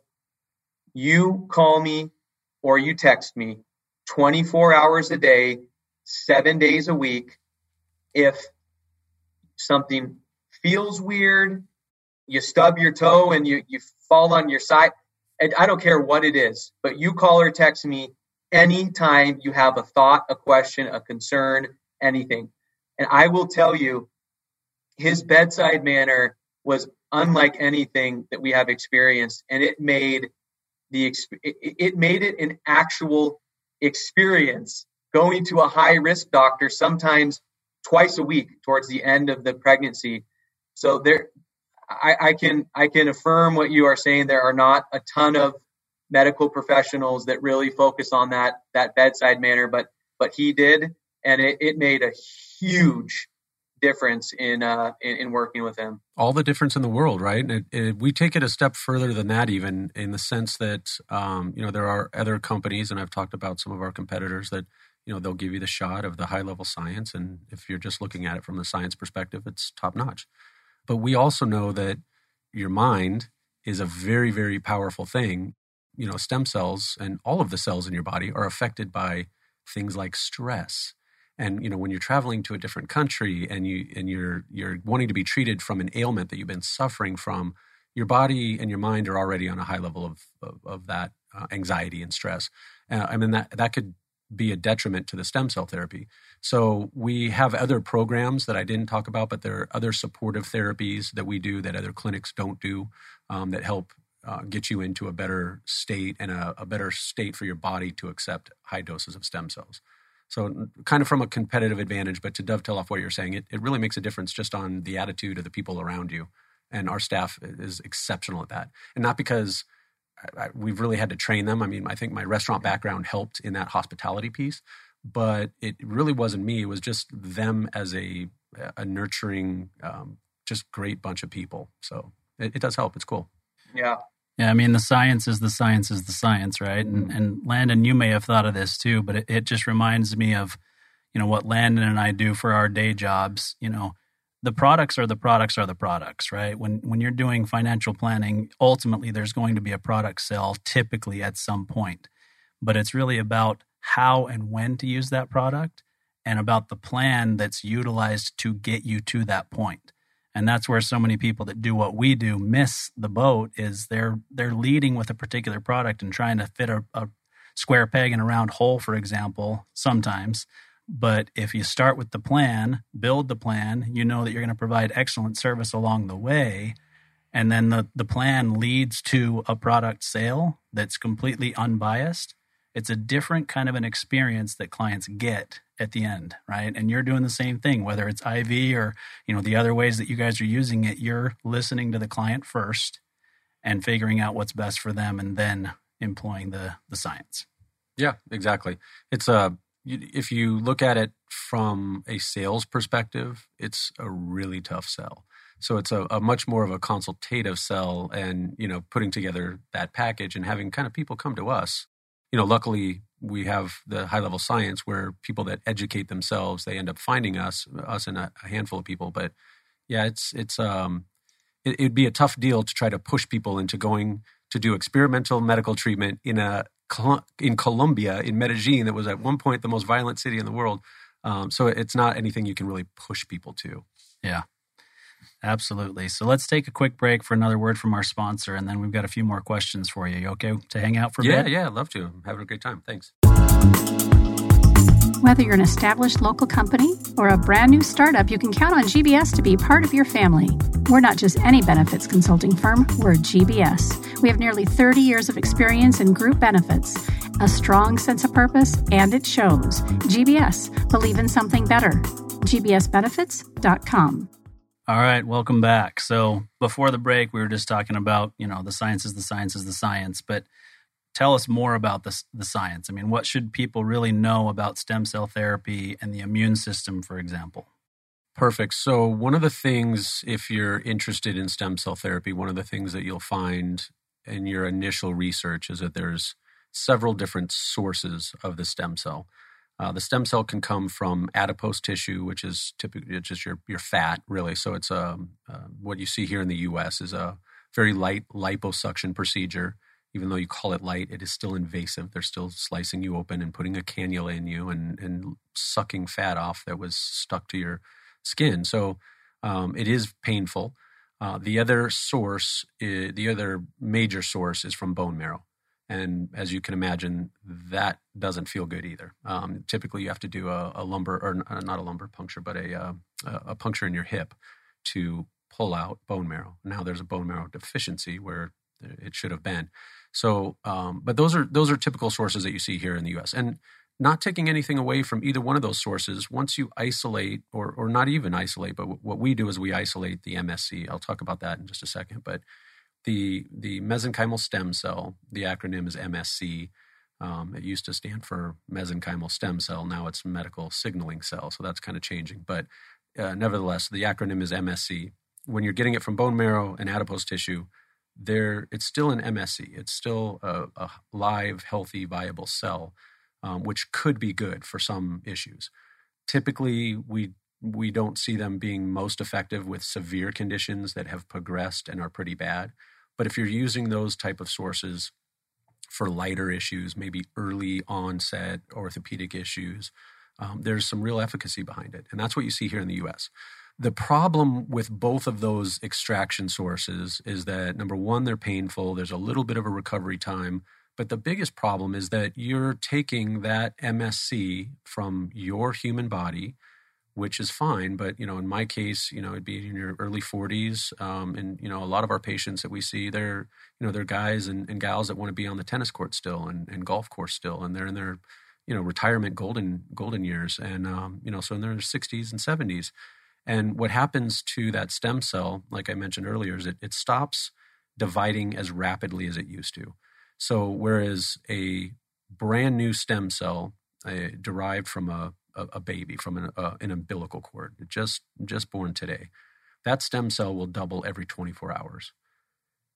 You call me or you text me 24 hours a day, seven days a week. If something feels weird, you stub your toe and you, you fall on your side. And I don't care what it is, but you call or text me anytime you have a thought, a question, a concern, anything. And I will tell you, his bedside manner was unlike anything that we have experienced, and it made the it made it an actual experience going to a high risk doctor sometimes twice a week towards the end of the pregnancy. So there, I, I can I can affirm what you are saying. There are not a ton of medical professionals that really focus on that that bedside manner, but but he did, and it, it made a huge difference in, uh, in, in working with him. All the difference in the world, right? It, it, we take it a step further than that, even in the sense that um, you know there are other companies, and I've talked about some of our competitors that you know they'll give you the shot of the high level science, and if you're just looking at it from the science perspective, it's top notch. But we also know that your mind is a very very powerful thing. You know, stem cells and all of the cells in your body are affected by things like stress. And you know when you're traveling to a different country and you and you're you're wanting to be treated from an ailment that you've been suffering from your body and your mind are already on a high level of of, of that uh, anxiety and stress. Uh, i mean that that could be a detriment to the stem cell therapy. So we have other programs that i didn't talk about but there are other supportive therapies that we do that other clinics don't do um, that help uh, get you into a better state and a, a better state for your body to accept high doses of stem cells so, kind of from a competitive advantage, but to dovetail off what you're saying, it, it really makes a difference just on the attitude of the people around you. And our staff is exceptional at that. And not because I, I, we've really had to train them. I mean, I think my restaurant background helped in that hospitality piece, but it really wasn't me. It was just them as a, a nurturing, um, just great bunch of people. So, it, it does help. It's cool. Yeah. Yeah, I mean the science is the science is the science, right? And mm-hmm. and Landon, you may have thought of this too, but it, it just reminds me of, you know, what Landon and I do for our day jobs. You know, the products are the products are the products, right? When when you're doing financial planning, ultimately there's going to be a product sale typically at some point. But it's really about how and when to use that product and about the plan that's utilized to get you to that point and that's where so many people that do what we do miss the boat is they're they're leading with a particular product and trying to fit a, a square peg in a round hole for example sometimes. But if you start with the plan build the plan you know that you're going to provide excellent service along the way. And then the, the plan leads to a product sale that's completely unbiased it's a different kind of an experience that clients get at the end, right? And you're doing the same thing, whether it's IV or you know the other ways that you guys are using it. You're listening to the client first and figuring out what's best for them, and then employing the the science. Yeah, exactly. It's uh, a if you look at it from a sales perspective, it's a really tough sell. So it's a, a, much more of a consultative sell, and you know, putting together that package and having kind of people come to us you know, luckily we have the high level science where people that educate themselves they end up finding us, us and a, a handful of people. But yeah, it's it's um, it, it'd be a tough deal to try to push people into going to do experimental medical treatment in a in Colombia, in Medellin, that was at one point the most violent city in the world. Um, so it's not anything you can really push people to. Yeah. Absolutely. So let's take a quick break for another word from our sponsor, and then we've got a few more questions for you. You okay to hang out for a yeah, bit? Yeah, yeah, love to. I'm having a great time. Thanks. Whether you're an established local company or a brand new startup, you can count on GBS to be part of your family. We're not just any benefits consulting firm, we're GBS. We have nearly 30 years of experience in group benefits, a strong sense of purpose, and it shows. GBS, believe in something better. GBSbenefits.com. All right, welcome back. So before the break, we were just talking about, you know, the science is the science is the science, but tell us more about the, the science. I mean, what should people really know about stem cell therapy and the immune system, for example? Perfect. So, one of the things, if you're interested in stem cell therapy, one of the things that you'll find in your initial research is that there's several different sources of the stem cell. Uh, the stem cell can come from adipose tissue, which is typically just your your fat, really. So it's a um, uh, what you see here in the U.S. is a very light liposuction procedure. Even though you call it light, it is still invasive. They're still slicing you open and putting a cannula in you and and sucking fat off that was stuck to your skin. So um, it is painful. Uh, the other source, is, the other major source, is from bone marrow. And as you can imagine, that doesn't feel good either. Um, typically, you have to do a, a lumbar, or uh, not a lumbar puncture, but a, uh, a puncture in your hip to pull out bone marrow. Now there's a bone marrow deficiency where it should have been. So, um, but those are those are typical sources that you see here in the U.S. and not taking anything away from either one of those sources. Once you isolate, or or not even isolate, but what we do is we isolate the MSC. I'll talk about that in just a second. But the the mesenchymal stem cell, the acronym is MSC. Um, it used to stand for mesenchymal stem cell. Now it's medical signaling cell. So that's kind of changing. But uh, nevertheless, the acronym is MSC. When you're getting it from bone marrow and adipose tissue, there it's still an MSC. It's still a, a live, healthy, viable cell, um, which could be good for some issues. Typically, we we don't see them being most effective with severe conditions that have progressed and are pretty bad. But if you're using those type of sources for lighter issues, maybe early onset orthopedic issues, um, there's some real efficacy behind it, and that's what you see here in the U.S. The problem with both of those extraction sources is that number one, they're painful. There's a little bit of a recovery time. But the biggest problem is that you're taking that MSC from your human body, which is fine. But, you know, in my case, you know, it'd be in your early 40s. Um, and, you know, a lot of our patients that we see, they're, you know, they're guys and, and gals that want to be on the tennis court still and, and golf course still. And they're in their, you know, retirement golden, golden years. And, um, you know, so in their 60s and 70s. And what happens to that stem cell, like I mentioned earlier, is it, it stops dividing as rapidly as it used to. So, whereas a brand new stem cell uh, derived from a, a, a baby, from an, uh, an umbilical cord, just, just born today, that stem cell will double every 24 hours.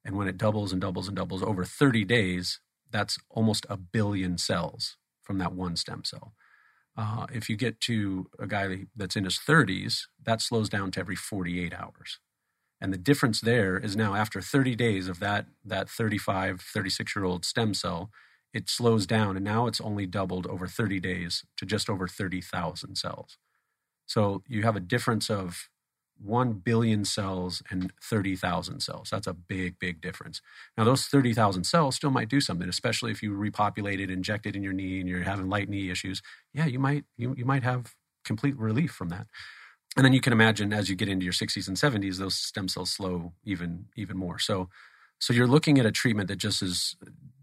And when it doubles and doubles and doubles over 30 days, that's almost a billion cells from that one stem cell. Uh, if you get to a guy that's in his 30s, that slows down to every 48 hours. And the difference there is now after 30 days of that, that 35, 36 year old stem cell, it slows down and now it's only doubled over 30 days to just over 30,000 cells. So you have a difference of 1 billion cells and 30,000 cells. That's a big, big difference. Now, those 30,000 cells still might do something, especially if you repopulate it, inject it in your knee, and you're having light knee issues. Yeah, you might, you, you might have complete relief from that. And then you can imagine as you get into your 60s and 70s, those stem cells slow even, even more. So, so you're looking at a treatment that just is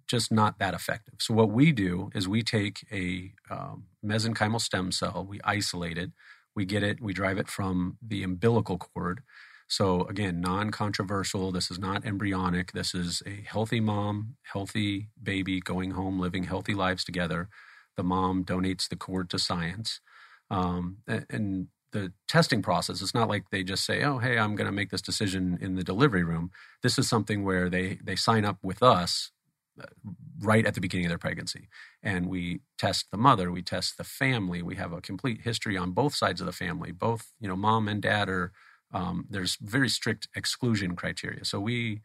just not that effective. So what we do is we take a um, mesenchymal stem cell, we isolate it, we get it, we drive it from the umbilical cord. So, again, non controversial. This is not embryonic. This is a healthy mom, healthy baby going home, living healthy lives together. The mom donates the cord to science. Um, and the testing process, it's not like they just say, oh, hey, I'm going to make this decision in the delivery room. This is something where they, they sign up with us right at the beginning of their pregnancy. And we test the mother, we test the family. We have a complete history on both sides of the family. Both, you know, mom and dad are, um, there's very strict exclusion criteria. So we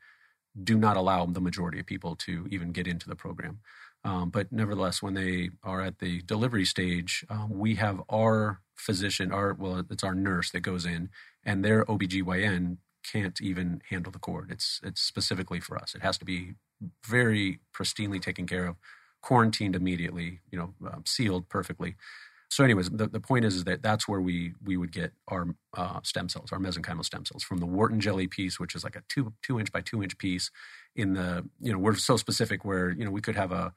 do not allow the majority of people to even get into the program. Um, but nevertheless, when they are at the delivery stage, um, we have our physician, our well, it's our nurse that goes in, and their OBGYN can't even handle the cord. It's it's specifically for us. It has to be very pristinely taken care of, quarantined immediately, you know, um, sealed perfectly. So, anyways, the, the point is, is that that's where we we would get our uh, stem cells, our mesenchymal stem cells, from the Wharton jelly piece, which is like a two two inch by two inch piece. In the you know we're so specific where you know we could have a,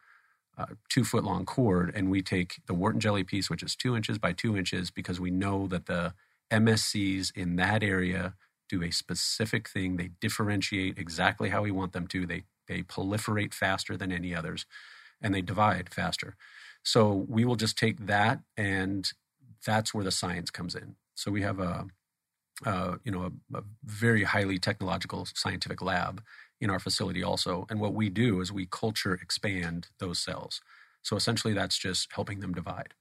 a two foot long cord, and we take the Wharton jelly piece, which is two inches by two inches, because we know that the MSCs in that area do a specific thing. They differentiate exactly how we want them to. They they proliferate faster than any others, and they divide faster. So we will just take that, and that's where the science comes in. So we have a, a you know a, a very highly technological scientific lab in our facility also, and what we do is we culture expand those cells. So essentially, that's just helping them divide.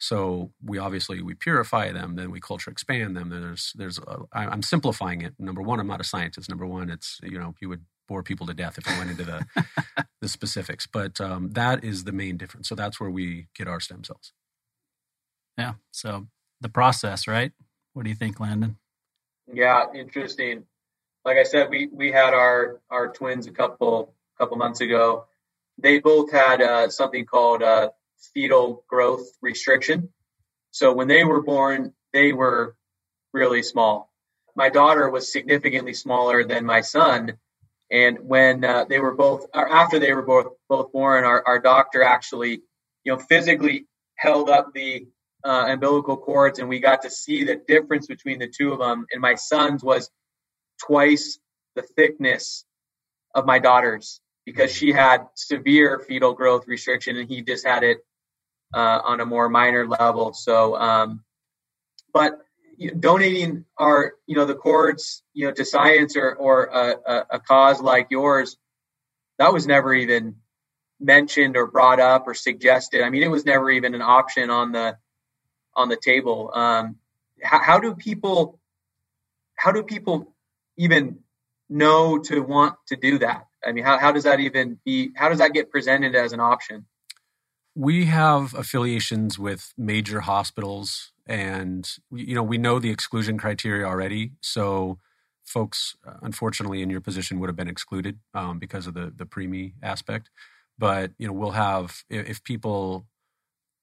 So we obviously we purify them, then we culture expand them. There's there's I'm simplifying it. Number one, I'm not a scientist. Number one, it's you know you would bore people to death if we went into the the specifics. But um, that is the main difference. So that's where we get our stem cells. Yeah. So the process, right? What do you think, Landon? Yeah, interesting. Like I said, we we had our our twins a couple couple months ago. They both had uh, something called uh, fetal growth restriction. So when they were born, they were really small. my daughter was significantly smaller than my son. And when uh, they were both, or after they were both both born, our, our doctor actually, you know, physically held up the uh, umbilical cords, and we got to see the difference between the two of them. And my son's was twice the thickness of my daughter's because she had severe fetal growth restriction, and he just had it uh, on a more minor level. So, um, but donating our you know the cords you know to science or or a, a, cause like yours that was never even mentioned or brought up or suggested. I mean it was never even an option on the on the table. Um, how, how do people how do people even know to want to do that? I mean how, how does that even be how does that get presented as an option? We have affiliations with major hospitals and you know we know the exclusion criteria already so folks uh, unfortunately in your position would have been excluded um, because of the the preemie aspect. But you know we'll have if people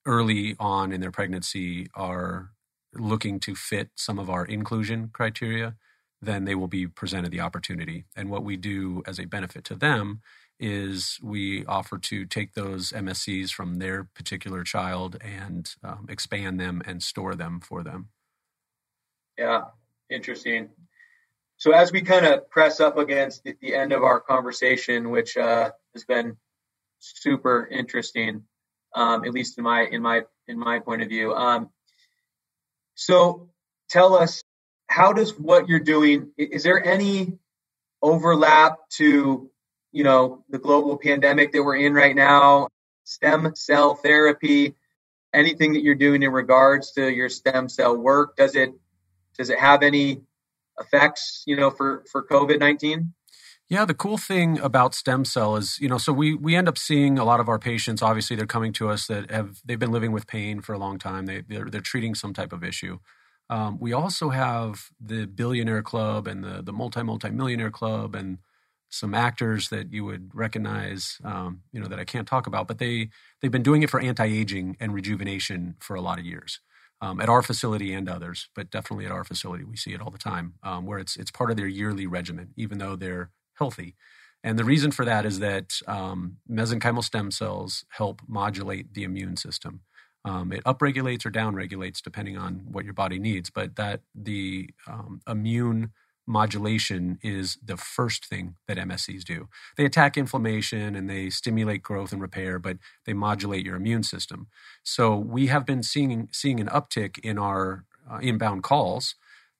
early on in their pregnancy are looking to fit some of our inclusion criteria then they will be presented the opportunity. And what we do as a benefit to them is we offer to take those MSCs from their particular child and um, expand them and store them for them. Yeah, interesting. So as we kind of press up against the, the end of our conversation, which uh, has been super interesting, um, at least in my in my in my point of view. Um, so tell us, how does what you're doing? Is there any overlap to you know, the global pandemic that we're in right now, stem cell therapy, anything that you're doing in regards to your stem cell work, does it does it have any effects, you know, for for COVID-19? Yeah, the cool thing about stem cell is, you know, so we we end up seeing a lot of our patients. Obviously, they're coming to us that have they've been living with pain for a long time. They they're, they're treating some type of issue. Um, we also have the billionaire club and the the multi multi millionaire club and some actors that you would recognize, um, you know, that I can't talk about, but they they've been doing it for anti-aging and rejuvenation for a lot of years. Um, at our facility and others, but definitely at our facility, we see it all the time, um, where it's it's part of their yearly regimen, even though they're healthy. And the reason for that is that um, mesenchymal stem cells help modulate the immune system. Um, it upregulates or downregulates depending on what your body needs, but that the um, immune modulation is the first thing that MSCs do. They attack inflammation and they stimulate growth and repair, but they modulate your immune system. So we have been seeing seeing an uptick in our uh, inbound calls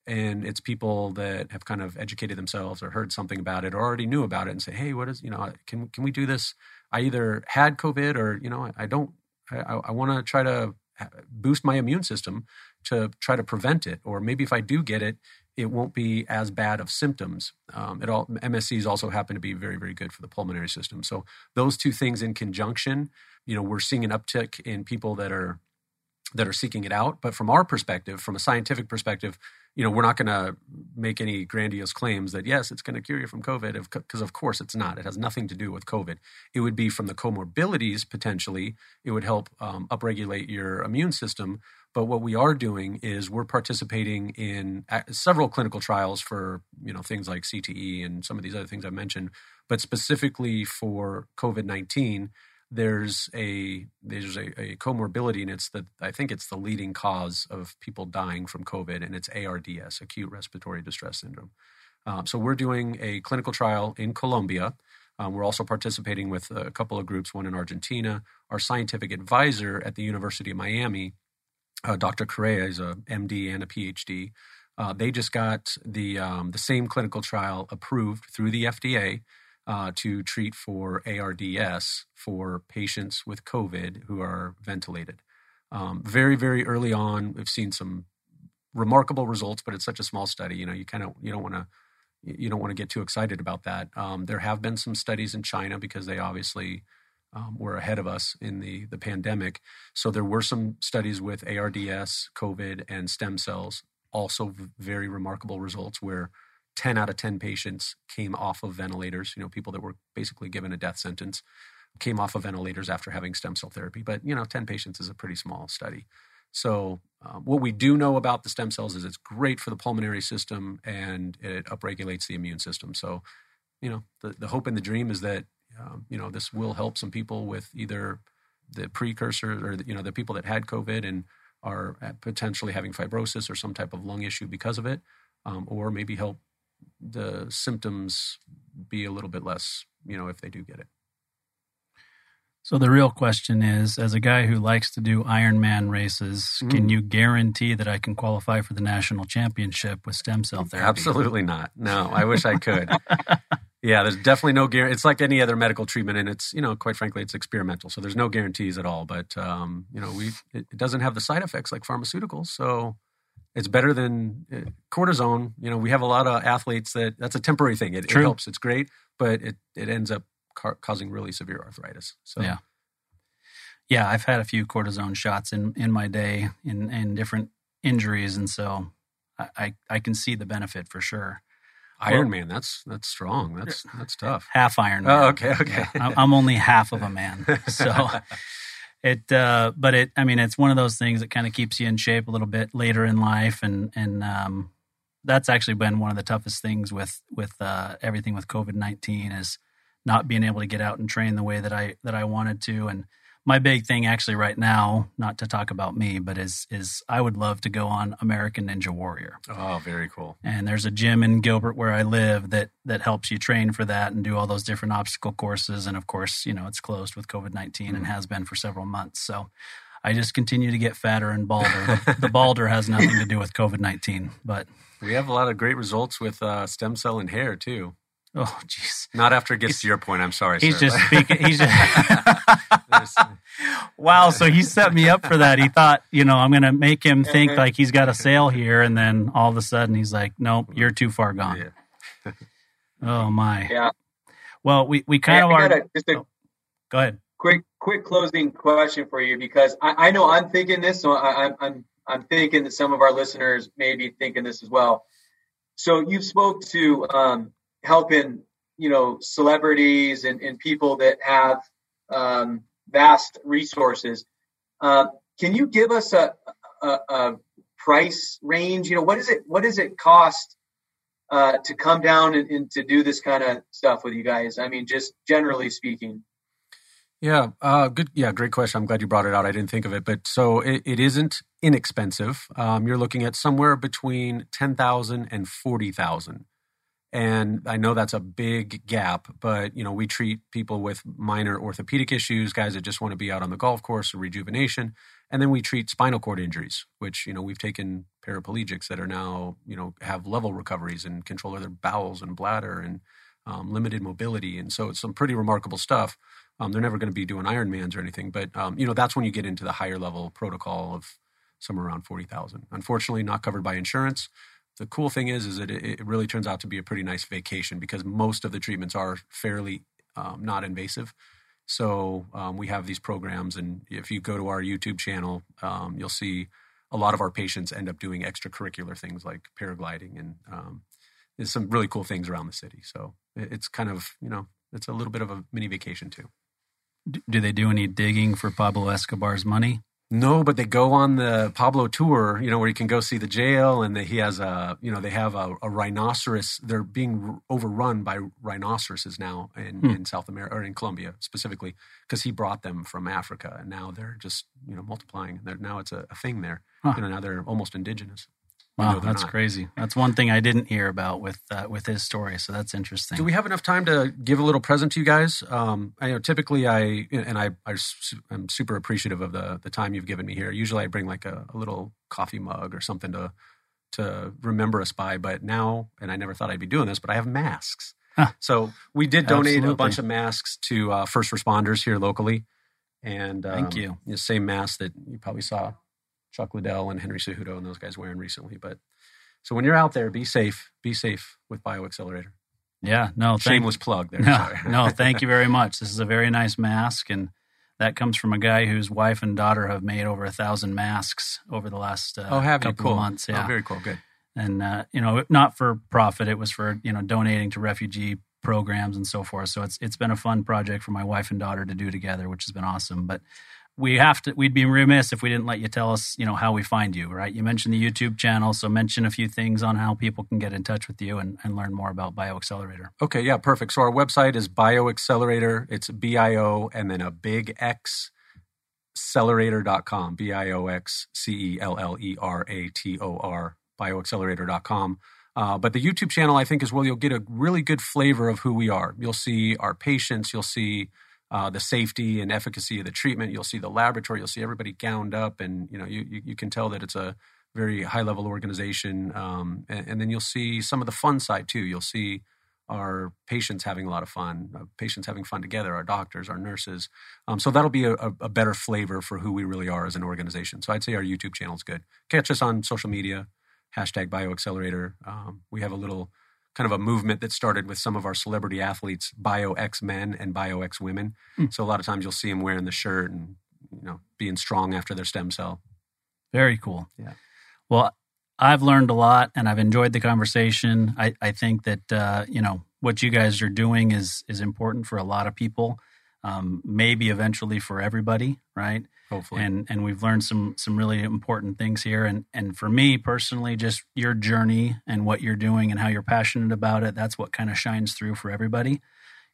and it's people that have kind of educated themselves or heard something about it or already knew about it and say, "Hey, what is, you know, can can we do this? I either had COVID or, you know, I, I don't I, I want to try to boost my immune system to try to prevent it or maybe if I do get it, it won't be as bad of symptoms. Um, it all MSCs also happen to be very, very good for the pulmonary system. So those two things in conjunction, you know, we're seeing an uptick in people that are that are seeking it out. But from our perspective, from a scientific perspective, you know, we're not going to make any grandiose claims that yes, it's going to cure you from COVID, because of course it's not. It has nothing to do with COVID. It would be from the comorbidities potentially. It would help um, upregulate your immune system, but what we are doing is we're participating in several clinical trials for you know things like CTE and some of these other things I mentioned, but specifically for COVID nineteen, there's a there's a, a, comorbidity, and it's the I think it's the leading cause of people dying from COVID, and it's ARDS, acute respiratory distress syndrome. Um, so we're doing a clinical trial in Colombia. Um, we're also participating with a couple of groups, one in Argentina. Our scientific advisor at the University of Miami uh, Dr. Correa is a MD and a PhD. Uh, they just got the um, the same clinical trial approved through the FDA uh, to treat for ARDS for patients with COVID who are ventilated. Um, very very early on, we've seen some remarkable results, but it's such a small study. You know, you kind of you don't want to you don't want to get too excited about that. Um, there have been some studies in China because they obviously um, were ahead of us in the, the pandemic. So there were some studies with ARDS, COVID, and stem cells, also very remarkable results where 10 out of 10 patients came off of ventilators, you know, people that were basically given a death sentence came off of ventilators after having stem cell therapy. But, you know, 10 patients is a pretty small study. So um, what we do know about the stem cells is it's great for the pulmonary system and it upregulates the immune system. So, you know, the, the hope and the dream is that, um, you know, this will help some people with either the precursor or, the, you know, the people that had COVID and are potentially having fibrosis or some type of lung issue because of it, um, or maybe help the symptoms be a little bit less, you know, if they do get it. So the real question is, as a guy who likes to do Ironman races, mm. can you guarantee that I can qualify for the national championship with stem cell therapy? Absolutely not. No, I wish I could. yeah, there's definitely no guarantee. It's like any other medical treatment, and it's you know, quite frankly, it's experimental. So there's no guarantees at all. But um, you know, we it, it doesn't have the side effects like pharmaceuticals, so it's better than uh, cortisone. You know, we have a lot of athletes that that's a temporary thing. It, it helps. It's great, but it it ends up ca- causing really severe arthritis. So yeah, yeah, I've had a few cortisone shots in in my day in in different injuries, and so I I, I can see the benefit for sure. Iron well, Man, that's that's strong. That's that's tough. Half Iron Man. Oh, okay, okay. Yeah, I'm only half of a man, so it. Uh, but it, I mean, it's one of those things that kind of keeps you in shape a little bit later in life, and and um, that's actually been one of the toughest things with with uh, everything with COVID nineteen is not being able to get out and train the way that I that I wanted to. And my big thing actually right now, not to talk about me, but is is I would love to go on American Ninja Warrior. Oh, very cool. And there's a gym in Gilbert where I live that that helps you train for that and do all those different obstacle courses. And of course, you know, it's closed with COVID 19 mm. and has been for several months. So I just continue to get fatter and balder. the, the balder has nothing to do with COVID 19, but we have a lot of great results with uh, stem cell and hair too. Oh, jeez. Not after it gets he's, to your point. I'm sorry. He's sir. just speaking. He's just. wow. So he set me up for that. He thought, you know, I'm going to make him think like he's got a sale here, and then all of a sudden he's like, "Nope, you're too far gone." Yeah. oh my. Yeah. Well, we we kind of are. Just a, oh, go ahead. Quick, quick closing question for you because I, I know I'm thinking this, so I, I'm I'm thinking that some of our listeners may be thinking this as well. So you've spoke to um, helping you know celebrities and, and people that have um, vast resources. Uh, can you give us a, a, a, price range? You know, what does it what does it cost uh, to come down and, and, to do this kind of stuff with you guys? I mean, just generally speaking. Yeah, uh, good. Yeah, great question. I'm glad you brought it out. I didn't think of it, but so it, it isn't inexpensive. Um, you're looking at somewhere between ten thousand and forty thousand and I know that's a big gap, but you know, we treat people with minor orthopedic issues, guys that just want to be out on the golf course or rejuvenation, and then we treat spinal cord injuries, which you know we've taken paraplegics that are now you know have level recoveries and control of their bowels and bladder and um, limited mobility, and so it's some pretty remarkable stuff. Um, they're never going to be doing Ironmans or anything, but um, you know that's when you get into the higher level protocol of somewhere around forty thousand. Unfortunately, not covered by insurance the cool thing is is that it, it, really turns out to be a pretty nice vacation because most of the treatments are fairly um, not invasive. So um, we have these programs and if you go to our youtube channel um, you'll see a lot of our patients end up doing extracurricular things like paragliding and um, there's some really cool things around the city. So it's kind of you know it's a little bit of a mini vacation too. Do they do any digging for pablo escobar's money no, but they go on the Pablo tour, you know, where you can go see the jail, and the, he has a, you know, they have a, a rhinoceros. They're being overrun by rhinoceroses now in, hmm. in South America or in Colombia specifically, because he brought them from Africa, and now they're just, you know, multiplying. They're, now it's a, a thing there. Huh. You know, now they're almost indigenous. Wow, that's not. crazy. That's one thing I didn't hear about with uh, with his story. So that's interesting. Do we have enough time to give a little present to you guys? Um, I know typically I and I, I am super appreciative of the the time you've given me here. Usually I bring like a, a little coffee mug or something to to remember us by. But now, and I never thought I'd be doing this, but I have masks. Huh. So we did donate Absolutely. a bunch of masks to uh, first responders here locally. And um, thank you. The same mask that you probably saw Chuck Liddell and Henry Cejudo and those guys wearing recently. But so when you're out there, be safe. Be safe with BioXcellerator. Yeah, no, shameless thank, plug there. No, no, thank you very much. This is a very nice mask, and that comes from a guy whose wife and daughter have made over a thousand masks over the last uh, oh, have couple cool. of months. Yeah, oh, very cool, good. And uh, you know, not for profit. It was for you know donating to refugee programs and so forth. So it's it's been a fun project for my wife and daughter to do together, which has been awesome. But we have to we'd be remiss if we didn't let you tell us you know how we find you right? You mentioned the youtube channel so mention a few things on how people can get in touch with you and, and learn more about bioxcellerator. Okay yeah perfect. So our website is bioxcellerator it's b-i-o and then a big x accelerator.com b-i-o-x-c-e-l-l-e-r-a-t-o-r bioxcellerator.com uh, but the youtube channel i think is where you'll get a really good flavor of who we are. You'll see our patients you'll see uh, the safety and efficacy of the treatment. You'll see the laboratory. You'll see everybody gowned up, and you know you you, you can tell that it's a very high level organization. Um, and, and, then you'll see some of the fun side too. You'll see our patients having a lot of fun, uh, patients having fun together, our doctors, our nurses. Um, so that'll be a, a, better flavor for who we really are as an organization. So I'd say our YouTube channel is good. Catch us on social media, hashtag BioXcellerator. Um, we have a little kind of a movement that started with some of our celebrity athletes, Bio X men and Bio X women. Mm. So a lot of times you'll see them wearing the shirt and you know being strong after their stem cell. Very cool. Yeah. Well, I've learned a lot and I've enjoyed the conversation. I, I think that uh, you know what you guys are doing is is important for a lot of people. Um, maybe eventually for everybody, right? Hopefully. And and we've learned some some really important things here. And and for me personally, just your journey and what you're doing and how you're passionate about it. That's what kind of shines through for everybody.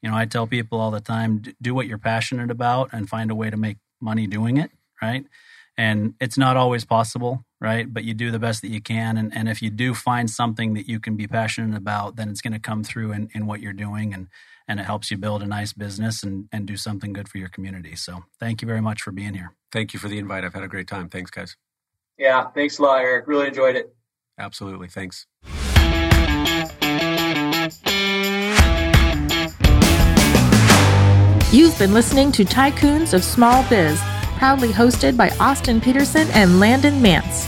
You know, I tell people all the time, do what you're passionate about and find a way to make money doing it. Right. And it's not always possible, right? But you do the best that you can. And, and if you do find something that you can be passionate about, then it's going to come through in, in what you're doing. And and it helps you build a nice business and, and do something good for your community. So thank you very much for being here. Thank you for the invite. I've had a great time. Thanks, guys. Yeah, thanks a lot, Eric. Really enjoyed it. Absolutely. Thanks. You've been listening to Tycoons of Small Biz, proudly hosted by Austin Peterson and Landon Mance.